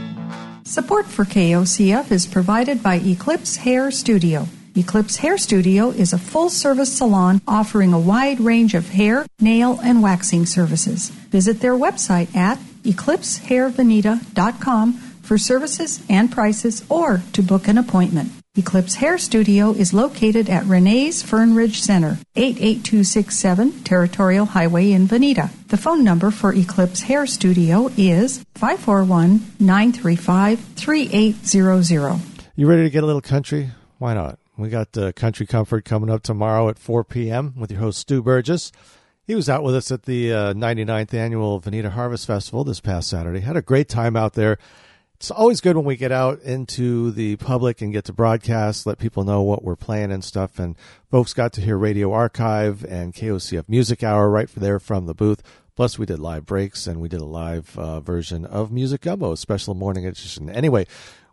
Support for KOCF is provided by Eclipse Hair Studio. Eclipse Hair Studio is a full service salon offering a wide range of hair, nail, and waxing services. Visit their website at eclipsehairveneta.com for services and prices or to book an appointment. Eclipse Hair Studio is located at Renee's Fern Ridge Center, 88267 Territorial Highway in Veneta. The phone number for Eclipse Hair Studio is 541 935 3800. You ready to get a little country? Why not? We got uh, Country Comfort coming up tomorrow at 4 p.m. with your host, Stu Burgess. He was out with us at the uh, 99th annual Veneta Harvest Festival this past Saturday. Had a great time out there. It's always good when we get out into the public and get to broadcast, let people know what we're playing and stuff. And folks got to hear Radio Archive and KOCF Music Hour right there from the booth. Plus, we did live breaks and we did a live uh, version of Music Gumbo, special morning edition. Anyway,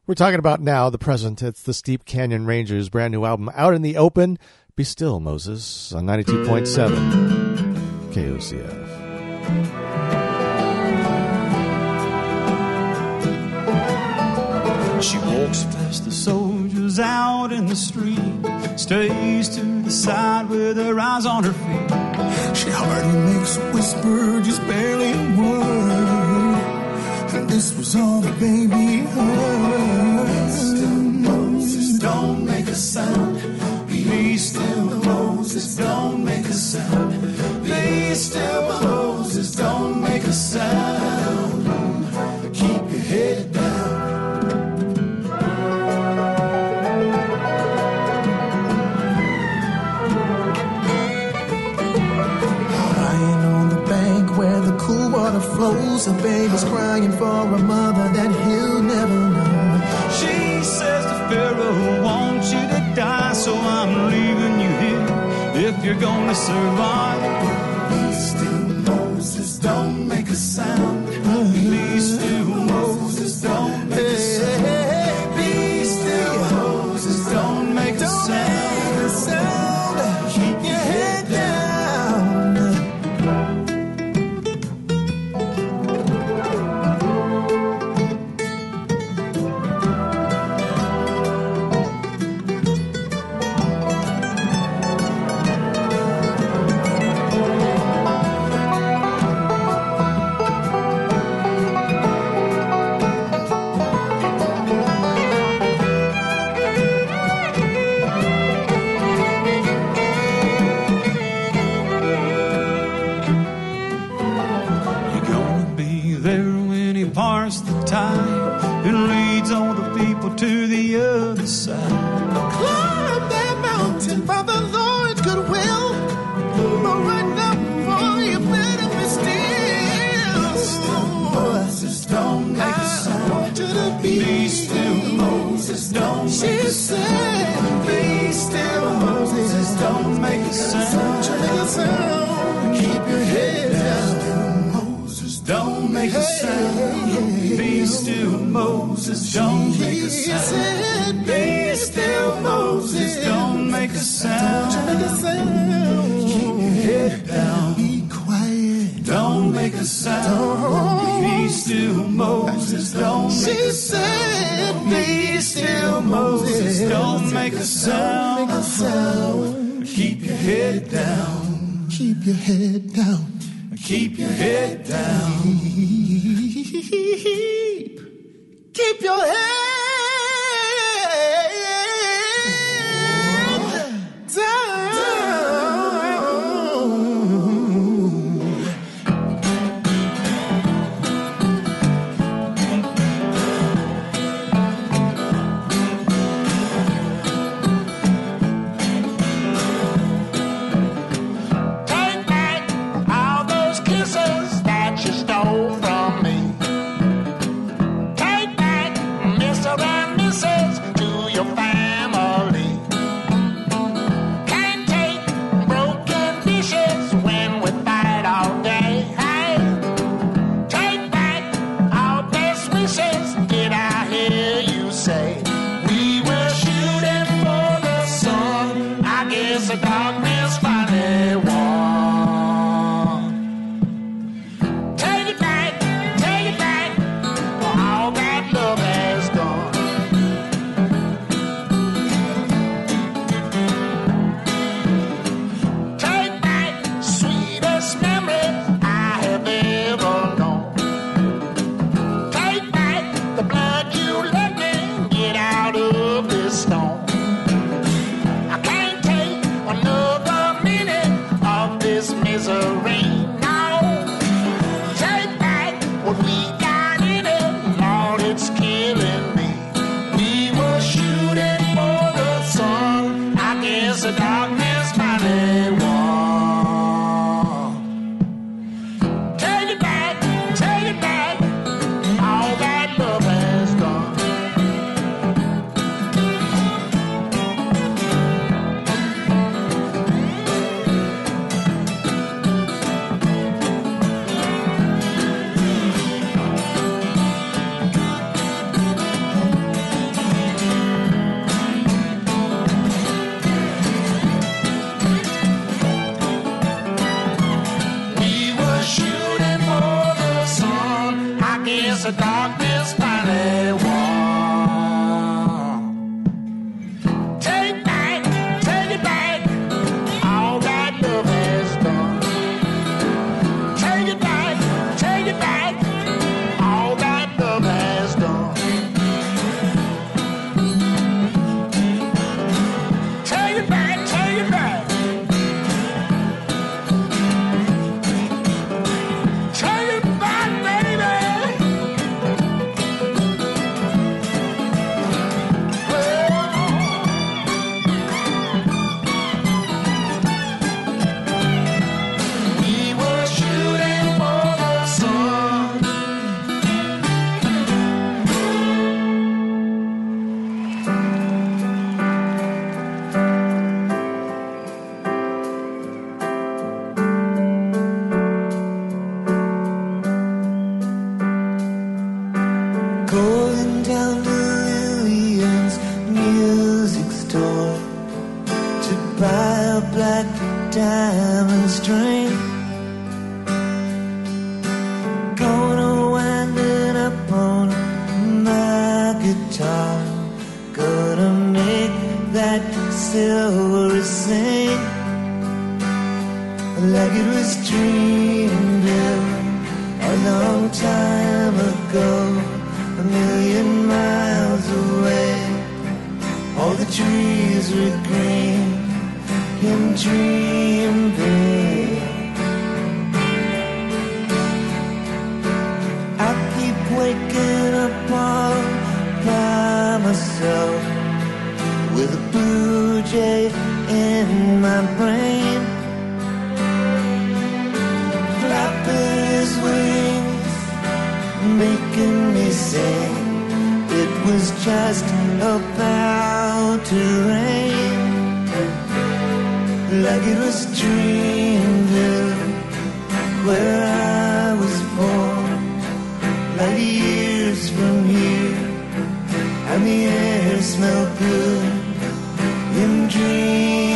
we're talking about now, the present. It's the Steep Canyon Rangers' brand new album out in the open. Be Still, Moses, on 92.7 KOCF. She walks past the soldiers out in the street, stays to the side with her eyes on her feet. She hardly makes a whisper, just barely a word. And this was all the baby heard. Still Moses, don't make a sound. Be still, Moses, don't make a sound. Be still, Moses, don't make a sound. Flows, a baby's crying for a mother that he'll never know. She says to Pharaoh, want you to die, so I'm leaving you here if you're gonna survive. A sound. Make a sound. Keep your head down. Moses, Don't make a sound. Be still, Moses. Don't make a sound. Be still, Moses, Don't make a sound. Keep your head down. Be quiet. Don't make a sound. Be still, Moses. Don't make a sound. Be still, Moses. Don't make a sound. your head down. Keep your head down. Keep your head down. silvery sing like it was dreamed of a long time ago, a million miles away. All the trees were green, in dreamed they. I keep waking up all by myself. DJ in my brain. Flapping his wings Making me say It was just about to rain. Like it was Dreamville Where I was born. Like years from here And the air smelled good dream.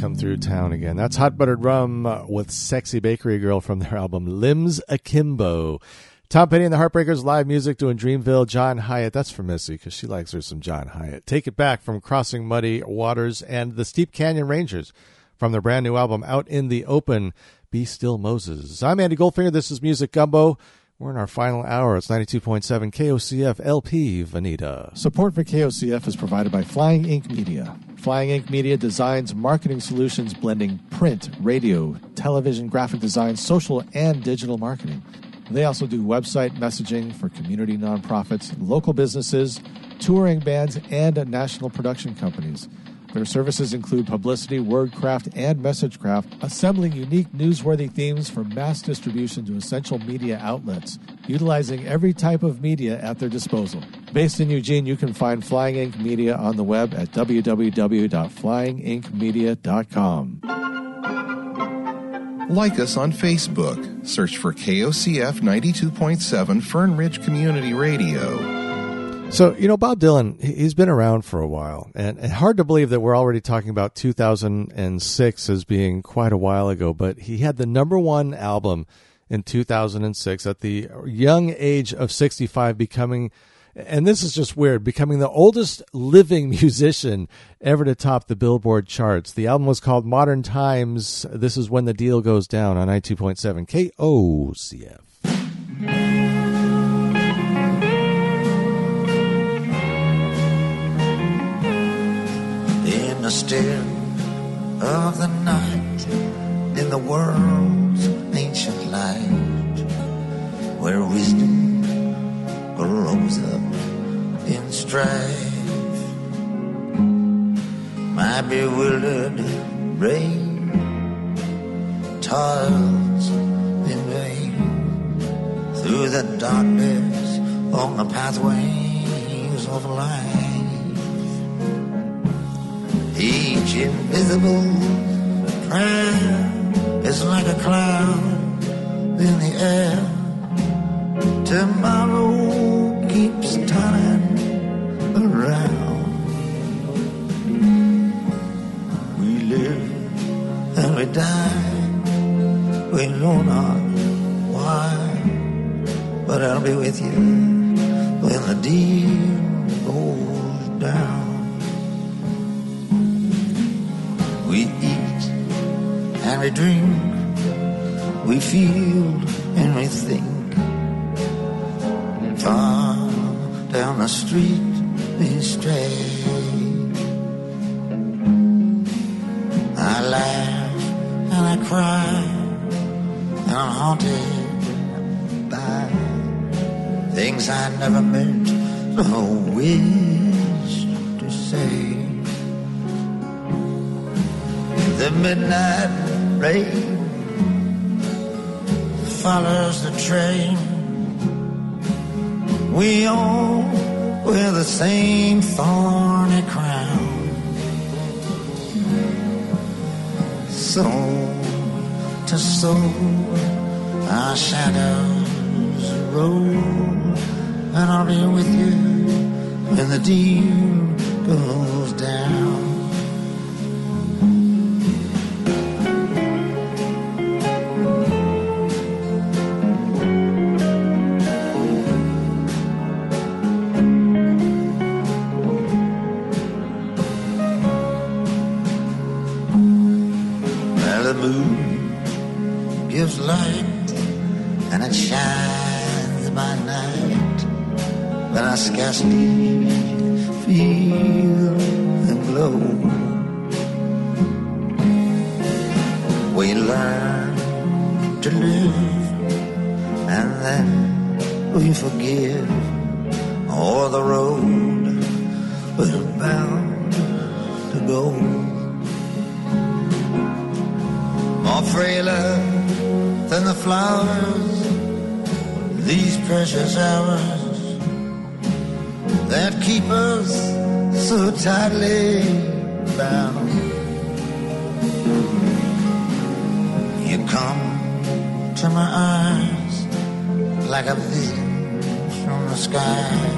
Come through town again. That's Hot Buttered Rum with Sexy Bakery Girl from their album Limbs Akimbo. Tom Petty and the Heartbreakers live music doing Dreamville. John Hiatt, that's for Missy because she likes her some John Hiatt. Take It Back from Crossing Muddy Waters and the Steep Canyon Rangers from their brand new album Out in the Open. Be Still Moses. I'm Andy Goldfinger. This is Music Gumbo. We're in our final hour. It's 92.7 KOCF LP Veneta. Support for KOCF is provided by Flying Ink Media. Flying Ink Media designs marketing solutions blending print, radio, television, graphic design, social, and digital marketing. They also do website messaging for community nonprofits, local businesses, touring bands, and national production companies. Their services include publicity, wordcraft, and messagecraft, assembling unique newsworthy themes for mass distribution to essential media outlets, utilizing every type of media at their disposal. Based in Eugene, you can find Flying Ink Media on the web at www.flyinginkmedia.com. Like us on Facebook. Search for KOCF 92.7 Fern Ridge Community Radio. So, you know, Bob Dylan, he- he's been around for a while, and, and hard to believe that we're already talking about 2006 as being quite a while ago, but he had the number one album in 2006 at the young age of 65, becoming, and this is just weird, becoming the oldest living [laughs] musician ever to top the Billboard charts. The album was called Modern Times. This is When the Deal Goes Down on 92.7 KOCF. The still of the night, in the world's ancient light, where wisdom grows up in strife. My bewildered brain toils in vain through the darkness on the pathways of life. Each invisible prayer is like a cloud in the air. Tomorrow keeps turning around. We live and we die. We know not why, but I'll be with you when the deal goes down. We eat and we drink, we feel and we think. Far down the street we stray. I laugh and I cry, and I'm haunted by things I never meant or wished to say. The midnight rain follows the train. We all wear the same thorny crown. Soul to soul, our shadows roll, and I'll be with you when the deal goes down. Tightly bound. You come to my eyes like a vision from the skies,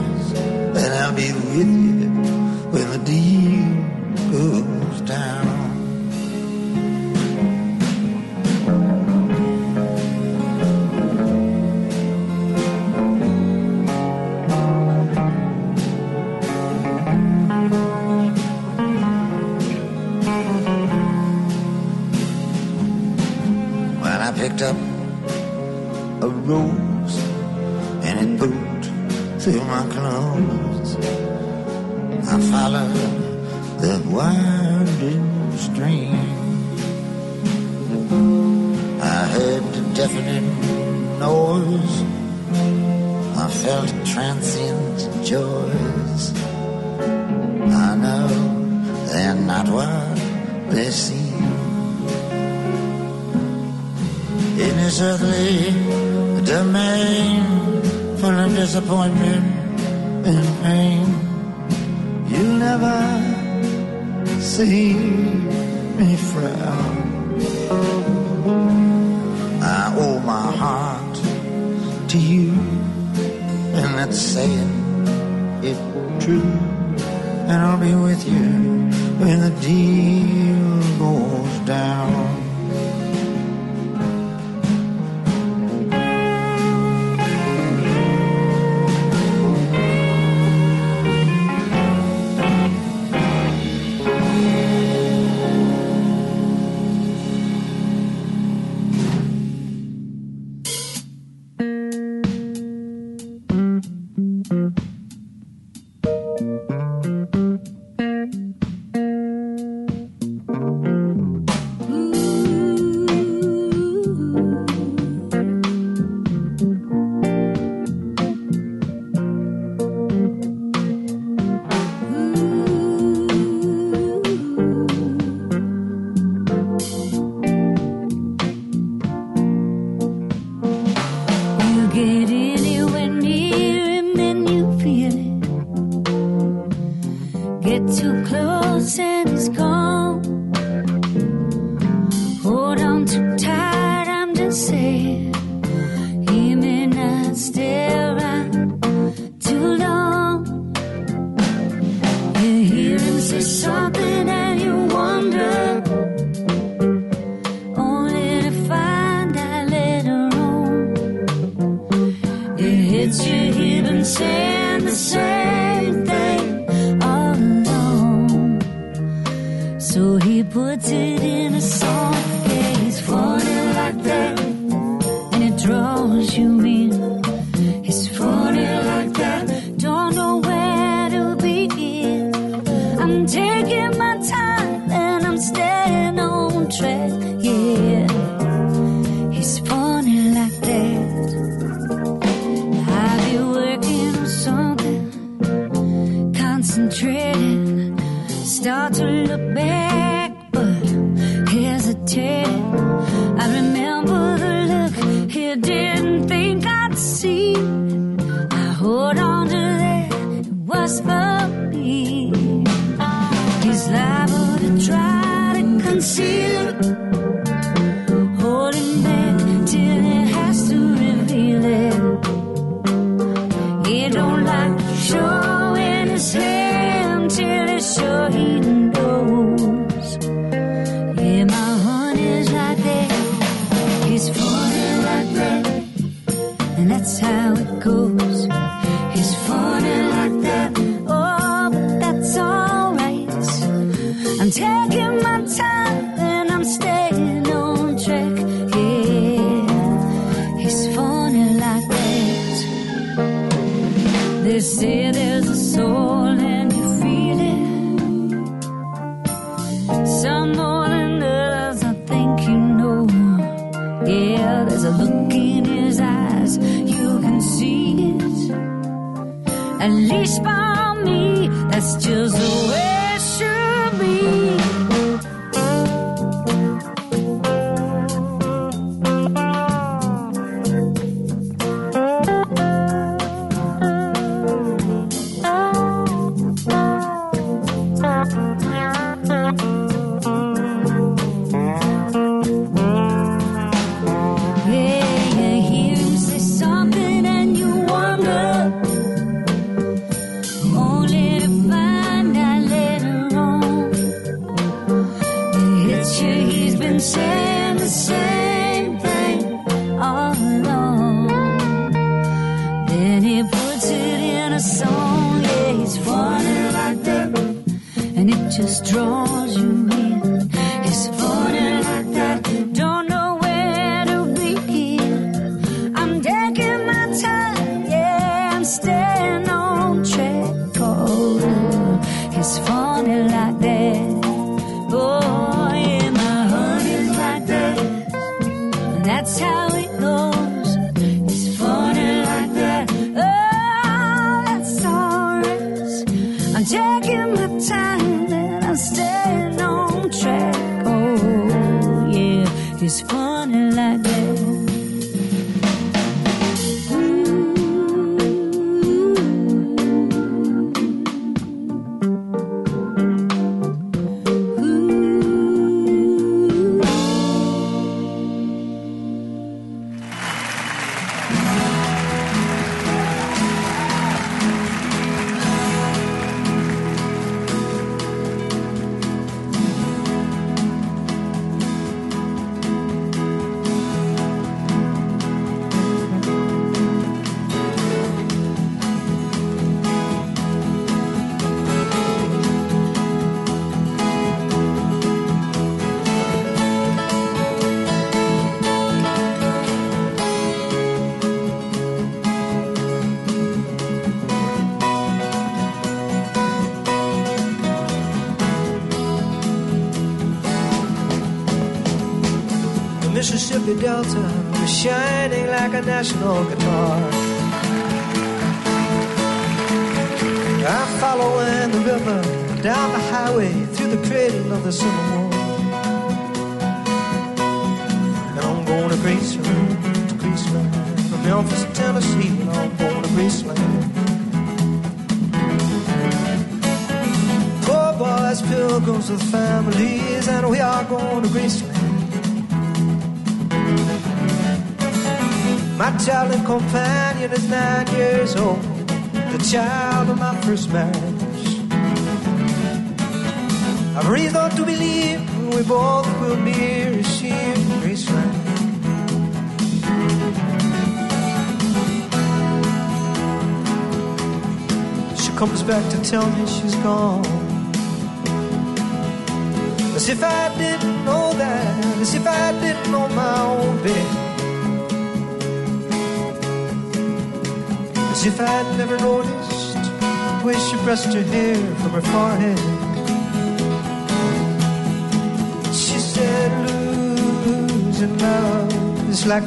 they say there's a soul and you feel it. Some more than others, I think you know. Yeah, there's a look in his eyes, you can see it. At least by me, that's just the way.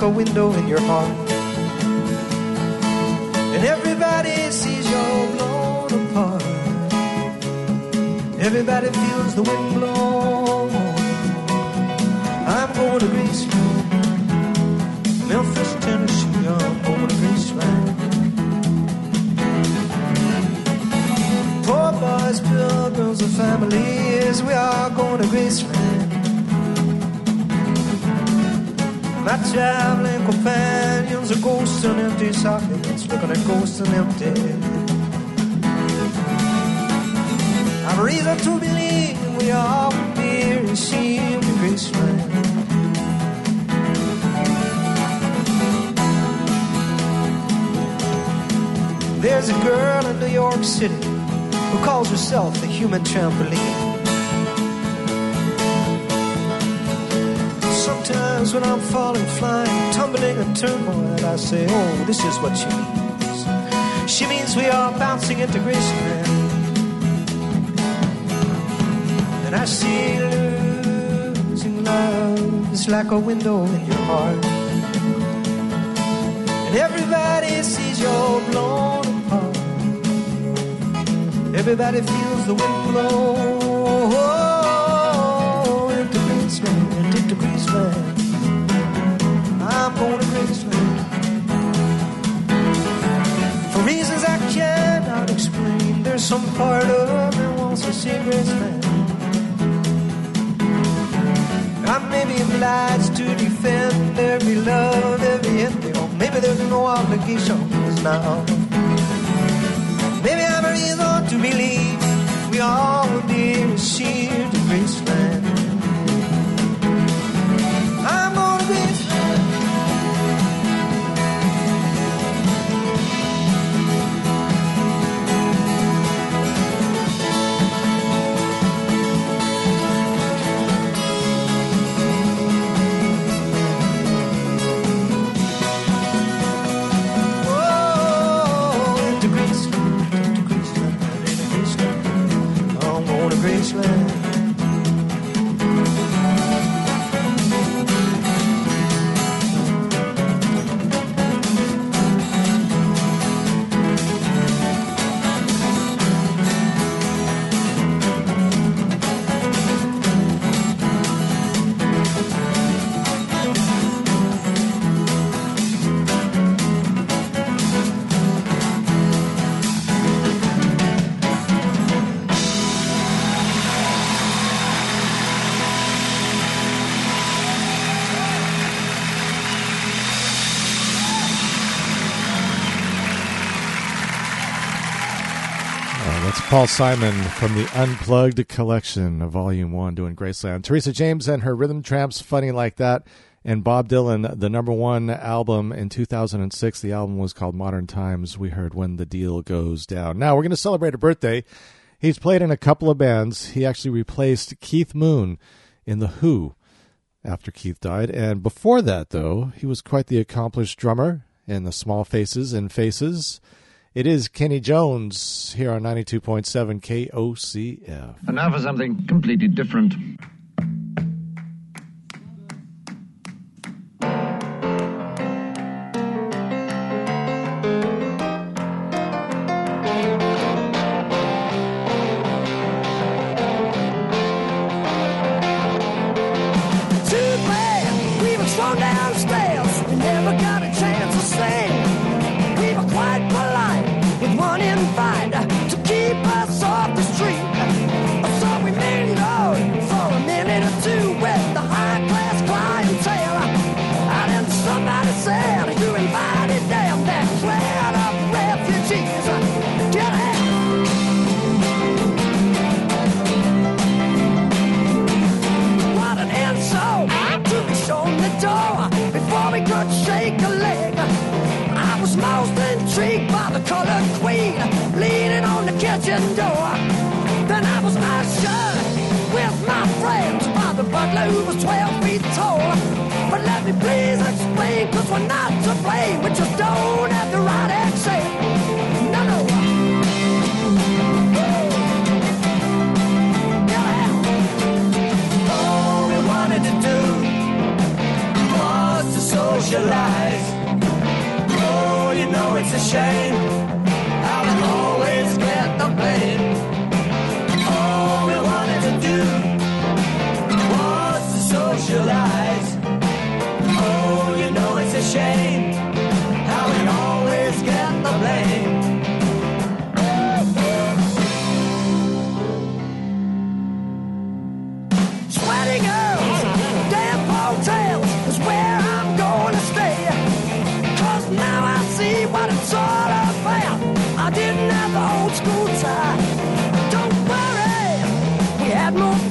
a window like a window in your heart. And everybody sees you're blown apart. Everybody feels the wind blow. Oh. I'm going to Graceland. For reasons I cannot explain, there's some part of me wants to see Graceland. obliged to defend every love, every empty home. Oh, maybe there's no obligations now. Maybe I'm a reason to believe we all will be sheer to graceland. Paul Simon from the Unplugged Collection, Volume 1, doing Graceland. Teresa James and her Rhythm Tramps, Funny Like That, and Bob Dylan, the number one album in 2006. The album was called Modern Times. We heard When the Deal Goes Down. Now, we're going to celebrate a birthday. He's played in a couple of bands. He actually replaced Keith Moon in The Who after Keith died. And before that, though, he was quite the accomplished drummer in the Small Faces and Faces. It is Kenny Jones here on 92.7 KOCF. And now for something completely different. blue was 12 feet tall. But let me please explain, cause we're not to blame. We just don't have the right accent. No, All we wanted to do was to socialize. Oh, you know it's a shame. I will always get the blame. l'amour.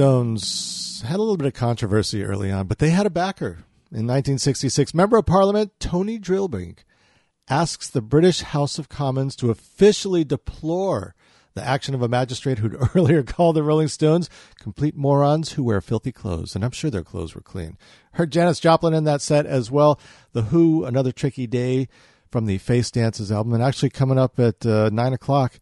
Stones had a little bit of controversy early on, but they had a backer. In 1966, Member of Parliament Tom Driberg asks the British House of Commons to officially deplore the action of a magistrate who'd [laughs] earlier called the Rolling Stones complete morons who wear filthy clothes. And I'm sure their clothes were clean. Heard Janis Joplin in that set as well. The Who, Another Tricky Day from the Face Dances album. And actually coming up at uh, 9 o'clock,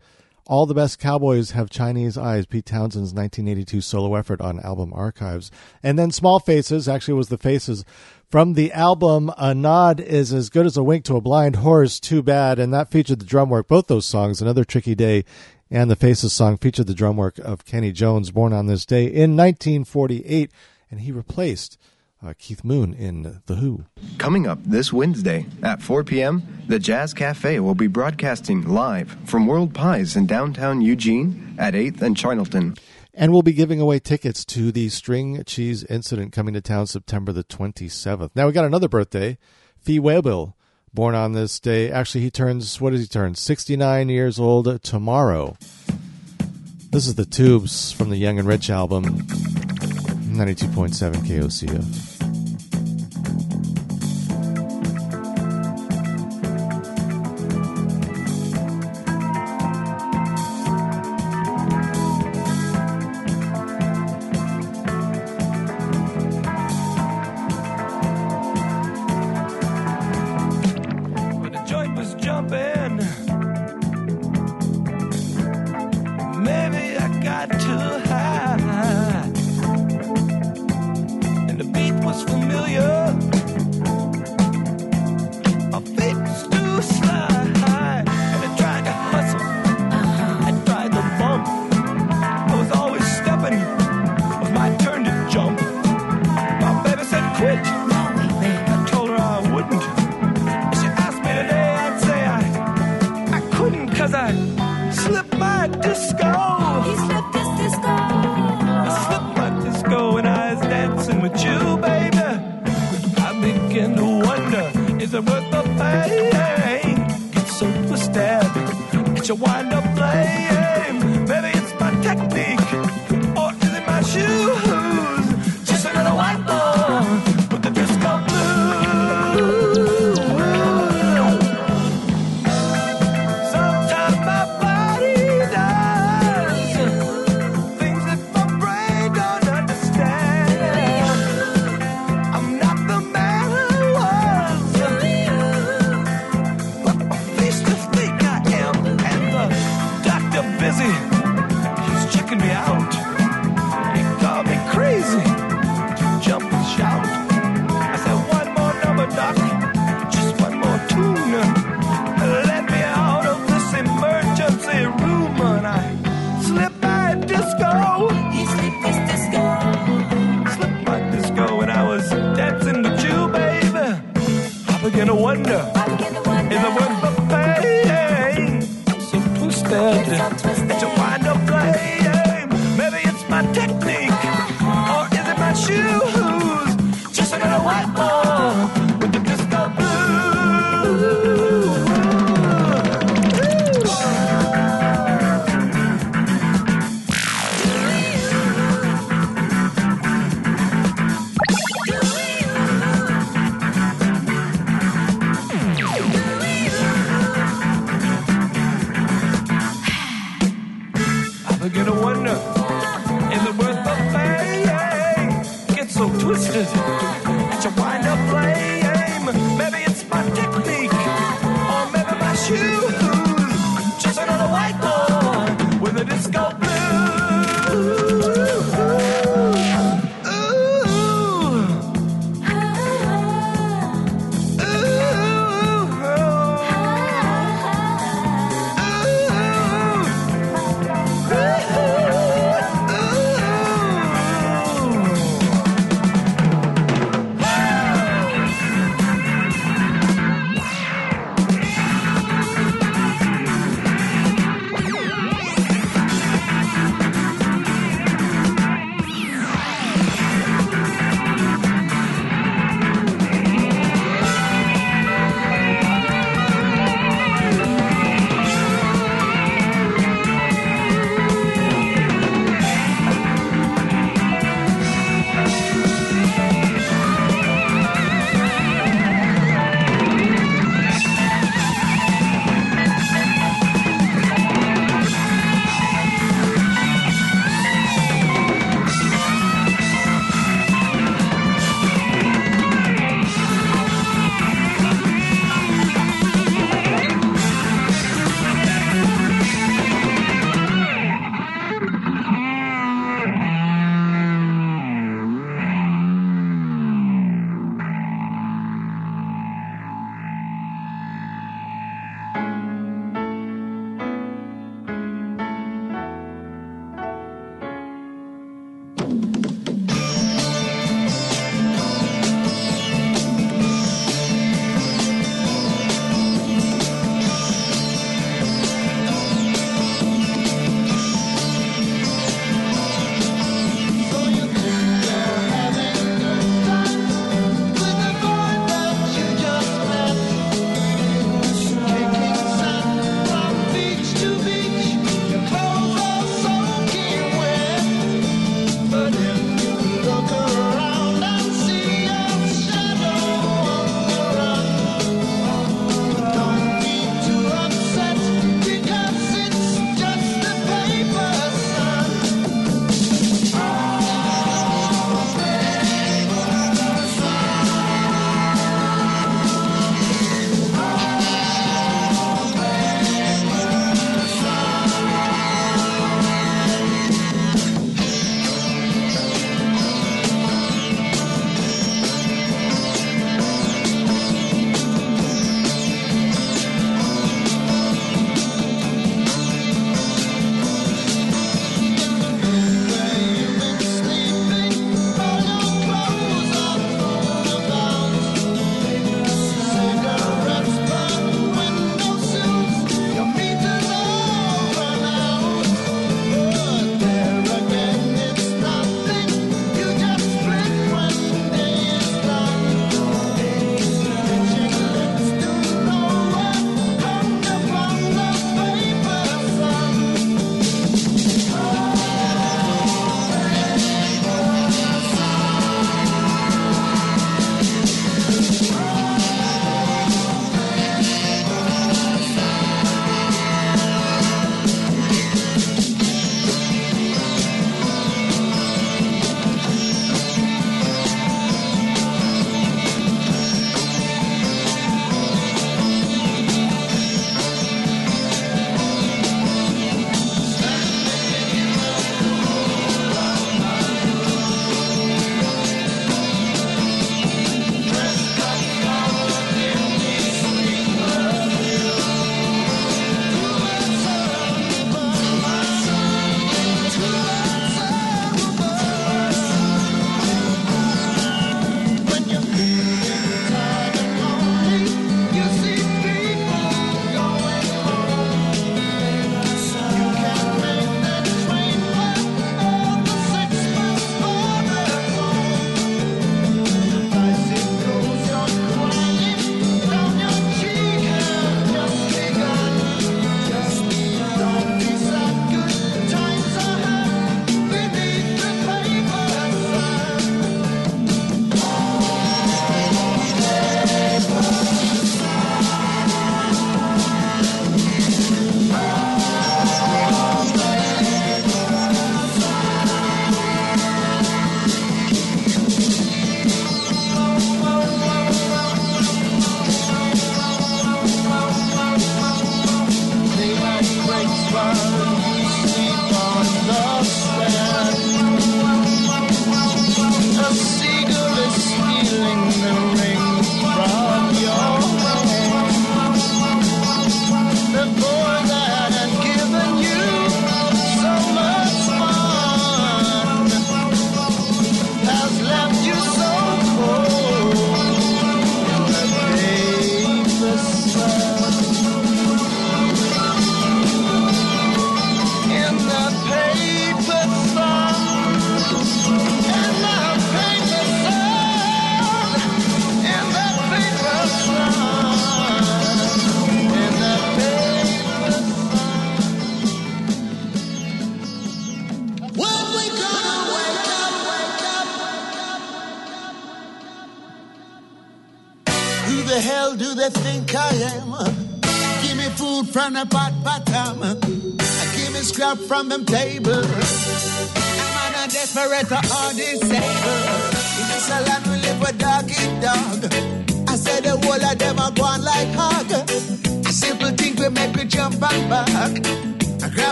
all the Best Cowboys Have Chinese Eyes, Pete Townshend's 1982 solo effort on Album Archives. And then Small Faces, actually was the Faces from the album A Nod is as Good as a Wink to a Blind Horse, Too Bad. And that featured the drum work, both those songs, Another Tricky Day and the Faces song featured the drum work of Kenny Jones, born on this day in 1948. And he replaced uh, Keith Moon in The Who. Coming up this Wednesday at 4 p.m., the Jazz Cafe will be broadcasting live from World Pies in downtown Eugene at 8th and Charnelton. And we'll be giving away tickets to the String Cheese Incident coming to town September the 27th. Now, we got another birthday. Fee Waybill, born on this day. Actually, he turns, what does he turn? 69 years old tomorrow. This is the Tubes from the Young and Rich album, 92.7 KOCF.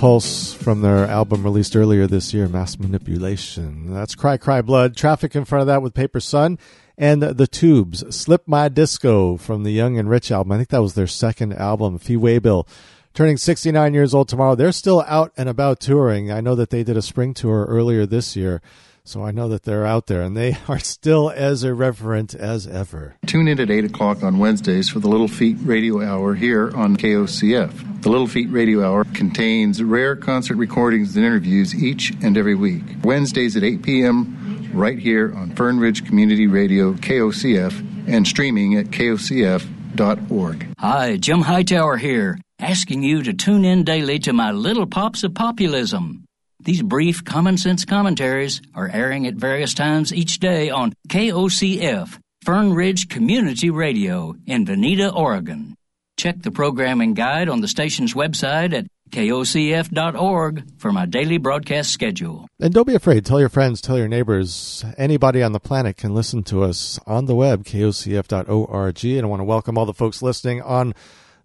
Pulse from their album released earlier this year, Mass Manipulation. That's Cry Cry Blood. Traffic in front of that with Paper Sun. And The Tubes, Slip My Disco from the Young and Rich album. I think that was their second album. Fee Waybill turning 69 years old tomorrow. They're still out and about touring. I know that they did a spring tour earlier this year. So I know that they're out there and they [laughs] are still as irreverent as ever. Tune in at 8 o'clock on Wednesdays for the Little Feat Radio Hour here on KOCF. The Little Feat Radio Hour contains rare concert recordings and interviews each and every week. Wednesdays at 8 p.m. right here on Fern Ridge Community Radio, KOCF, and streaming at kocf.org. Hi, Jim Hightower here, asking you to tune in daily to my Little Pops of Populism. These brief common sense commentaries are airing at various times each day on KOCF, Fern Ridge Community Radio in Veneta, Oregon. Check the programming guide on the station's website at kocf.org for my daily broadcast schedule. And don't be afraid. Tell your friends, tell your neighbors. Anybody on the planet can listen to us on the web, kocf.org. And I want to welcome all the folks listening on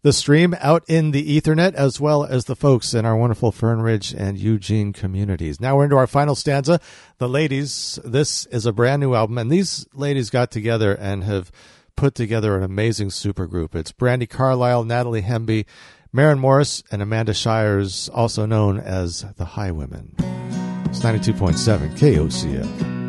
the stream out in the Ethernet, as well as the folks in our wonderful Fern Ridge and Eugene communities. Now we're into our final stanza. The ladies, this is a brand new album, and these ladies got together and have put together an amazing supergroup. It's Brandi Carlile, Natalie Hemby, Maren Morris, and Amanda Shires, also known as the Highwomen. It's 92.7 KOCF.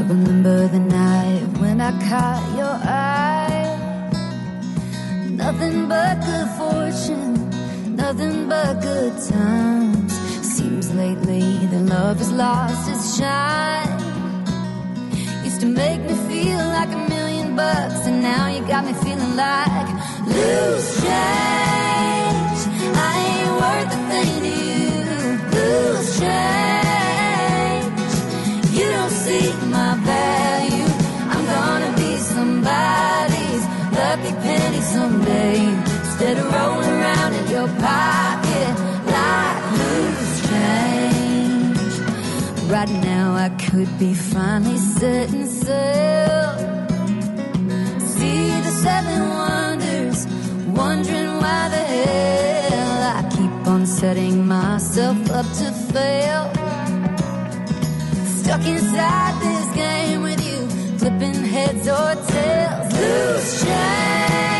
I remember the night when I caught your eye. Nothing but good fortune, nothing but good times. Seems lately that love has lost its shine. Used to make me feel like a million bucks, and now you got me feeling like loose change. I ain't worth a thing to you. Loose change. Of rolling around in your pocket like loose change. Right now I could be finally setting sail. See the seven wonders, wondering why the hell I keep on setting myself up to fail. Stuck inside this game with you, flipping heads or tails. Loose change.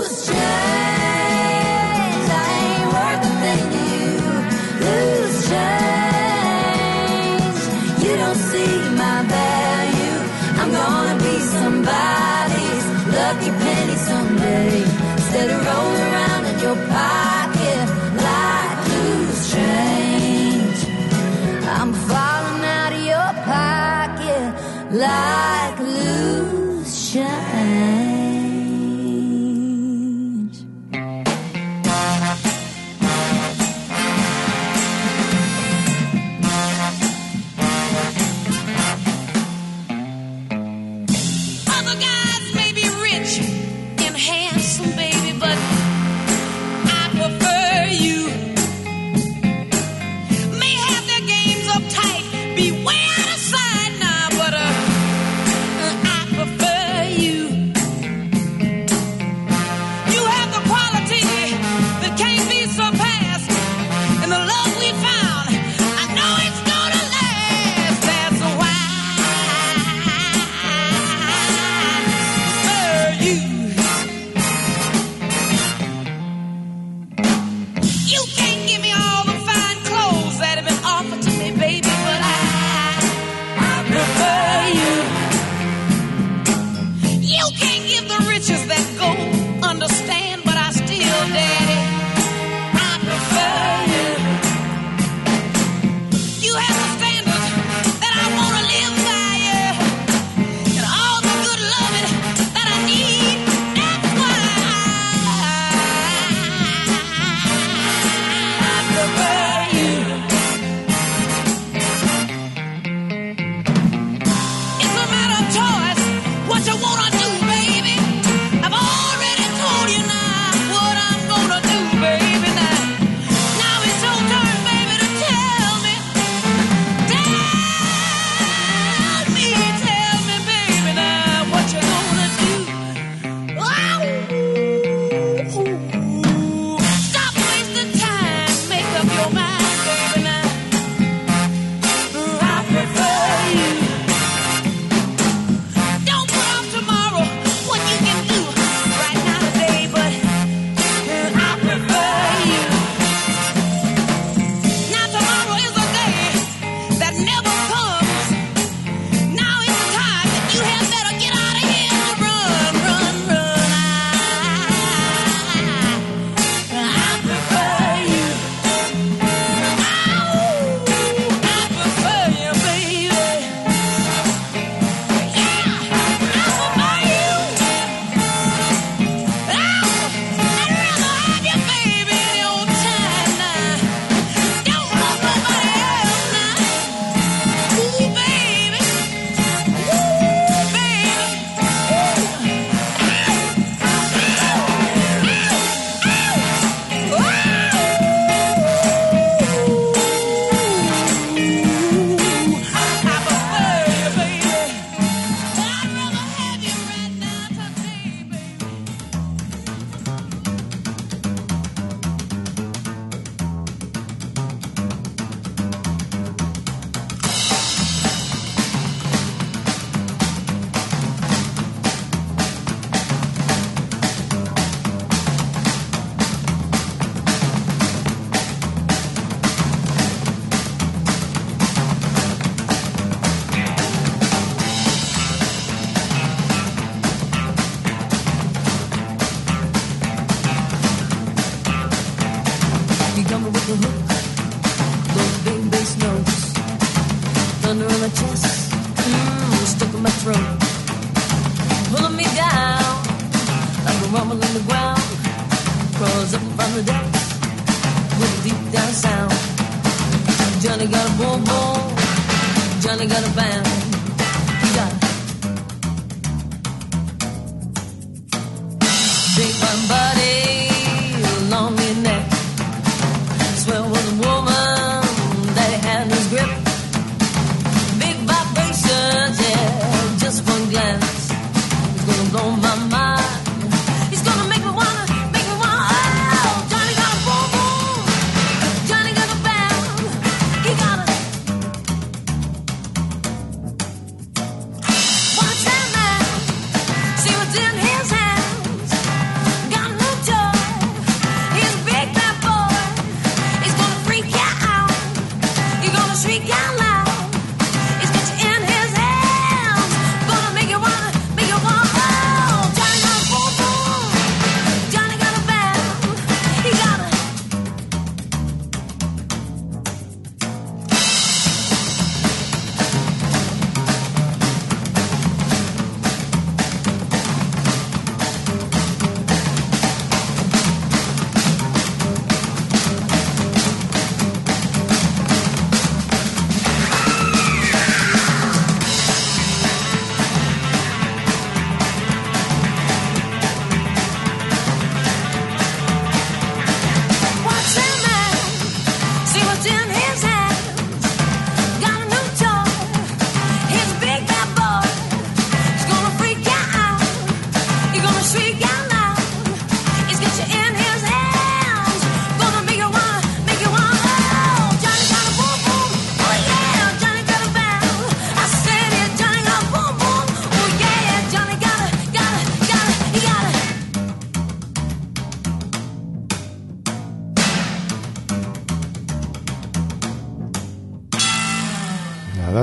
someday. Instead of rolling around in your pocket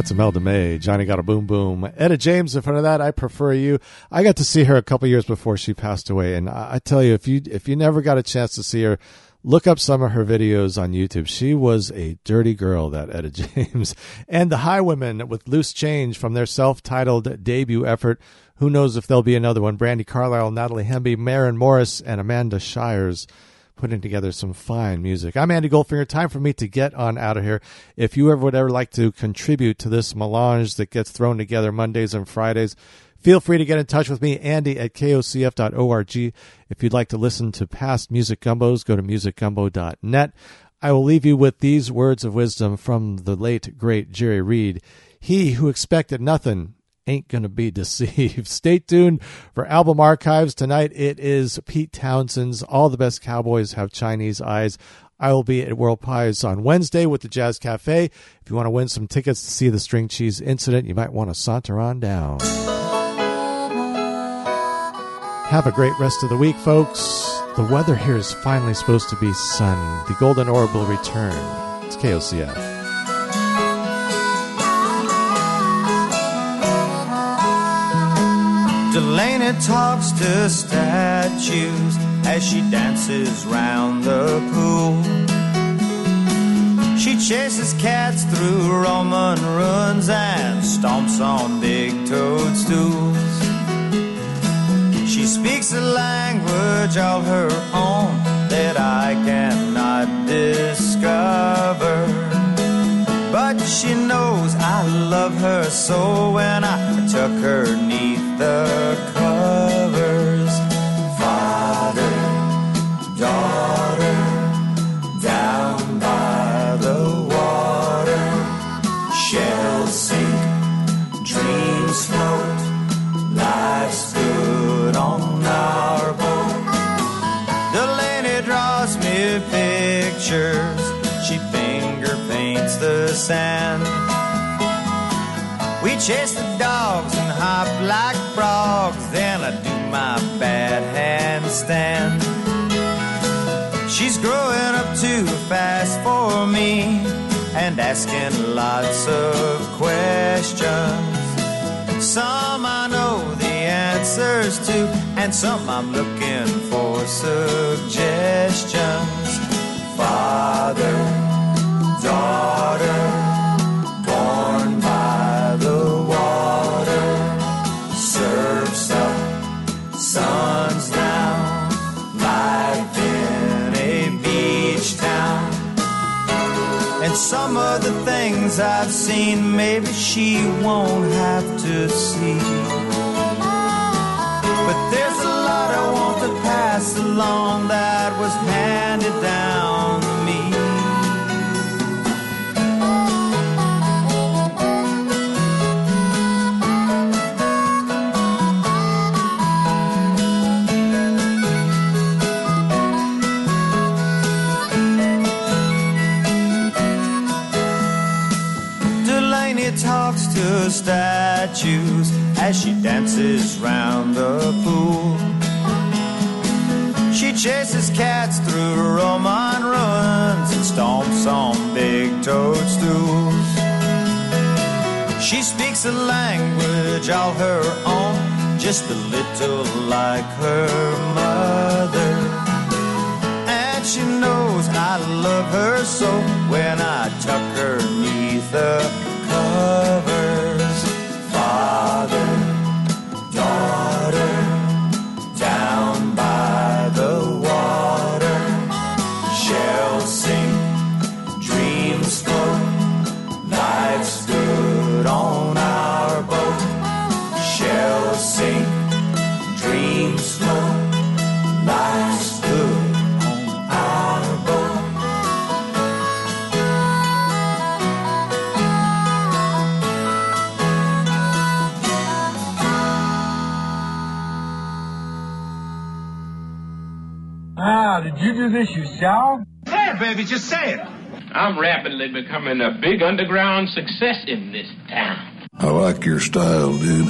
that's Imelda May. Johnny got a boom boom. Etta James in front of that. I prefer you. I got to see her a couple years before she passed away, and I, tell you, if you if you never got a chance to see her, look up some of her videos on YouTube. She was a dirty girl, that Etta [laughs] James, and the Highwomen with Loose Change from their self-titled debut effort. Who knows if there'll be another one? Brandi Carlile, Natalie Hemby, Maren Morris, and Amanda Shires putting together some fine music. I'm Andy Goldfinger. Time for me to get on out of here. If you ever would ever like to contribute to this melange that gets thrown together Mondays and Fridays, feel free to get in touch with me, Andy at kocf.org. If you'd like to listen to past Music Gumbos, go to musicgumbo.net. I will leave you with these words of wisdom from the late, great Jerry Reed. He who expected nothing ain't going to be [laughs] deceived. Stay tuned for album archives. Tonight it is Pete Townshend's All the Best Cowboys Have Chinese Eyes. I will be at World Pies on Wednesday with the Jazz Cafe. If you want to win some tickets to see the String Cheese Incident, you might want to saunter on down. Have a great rest of the week, folks. The weather here is finally supposed to be sun. The golden orb will return. It's KOCF. Delaney talks to statues as she dances round the pool. She chases cats through Roman ruins and stomps on big toadstools. She speaks a language of her own that I cannot discover. But she knows I love her so when I took her neath the covers. Father, daughter, down by the water. Shells sink, dreams float. Life's good on our boat. Delaney draws me pictures. She finger paints the sand. We chase the dogs hop like frogs. Then I do my bad handstand. She's growing up too fast for me and asking lots of questions. Some I know the answers to, and some I'm looking for suggestions. Father, daughter, And some of the things I've seen, maybe she won't have to see. But there's a lot I want to pass along that was handed down statues as she dances round the pool. She chases cats through Roman ruins and stomps on big toadstools. She speaks a language all her own, just a little like her mother. And she knows I love her so when I tuck her neath the covers. Did you do this yourself? Say it, baby, just say it. I'm rapidly becoming a big underground success in this town. I like your style, dude.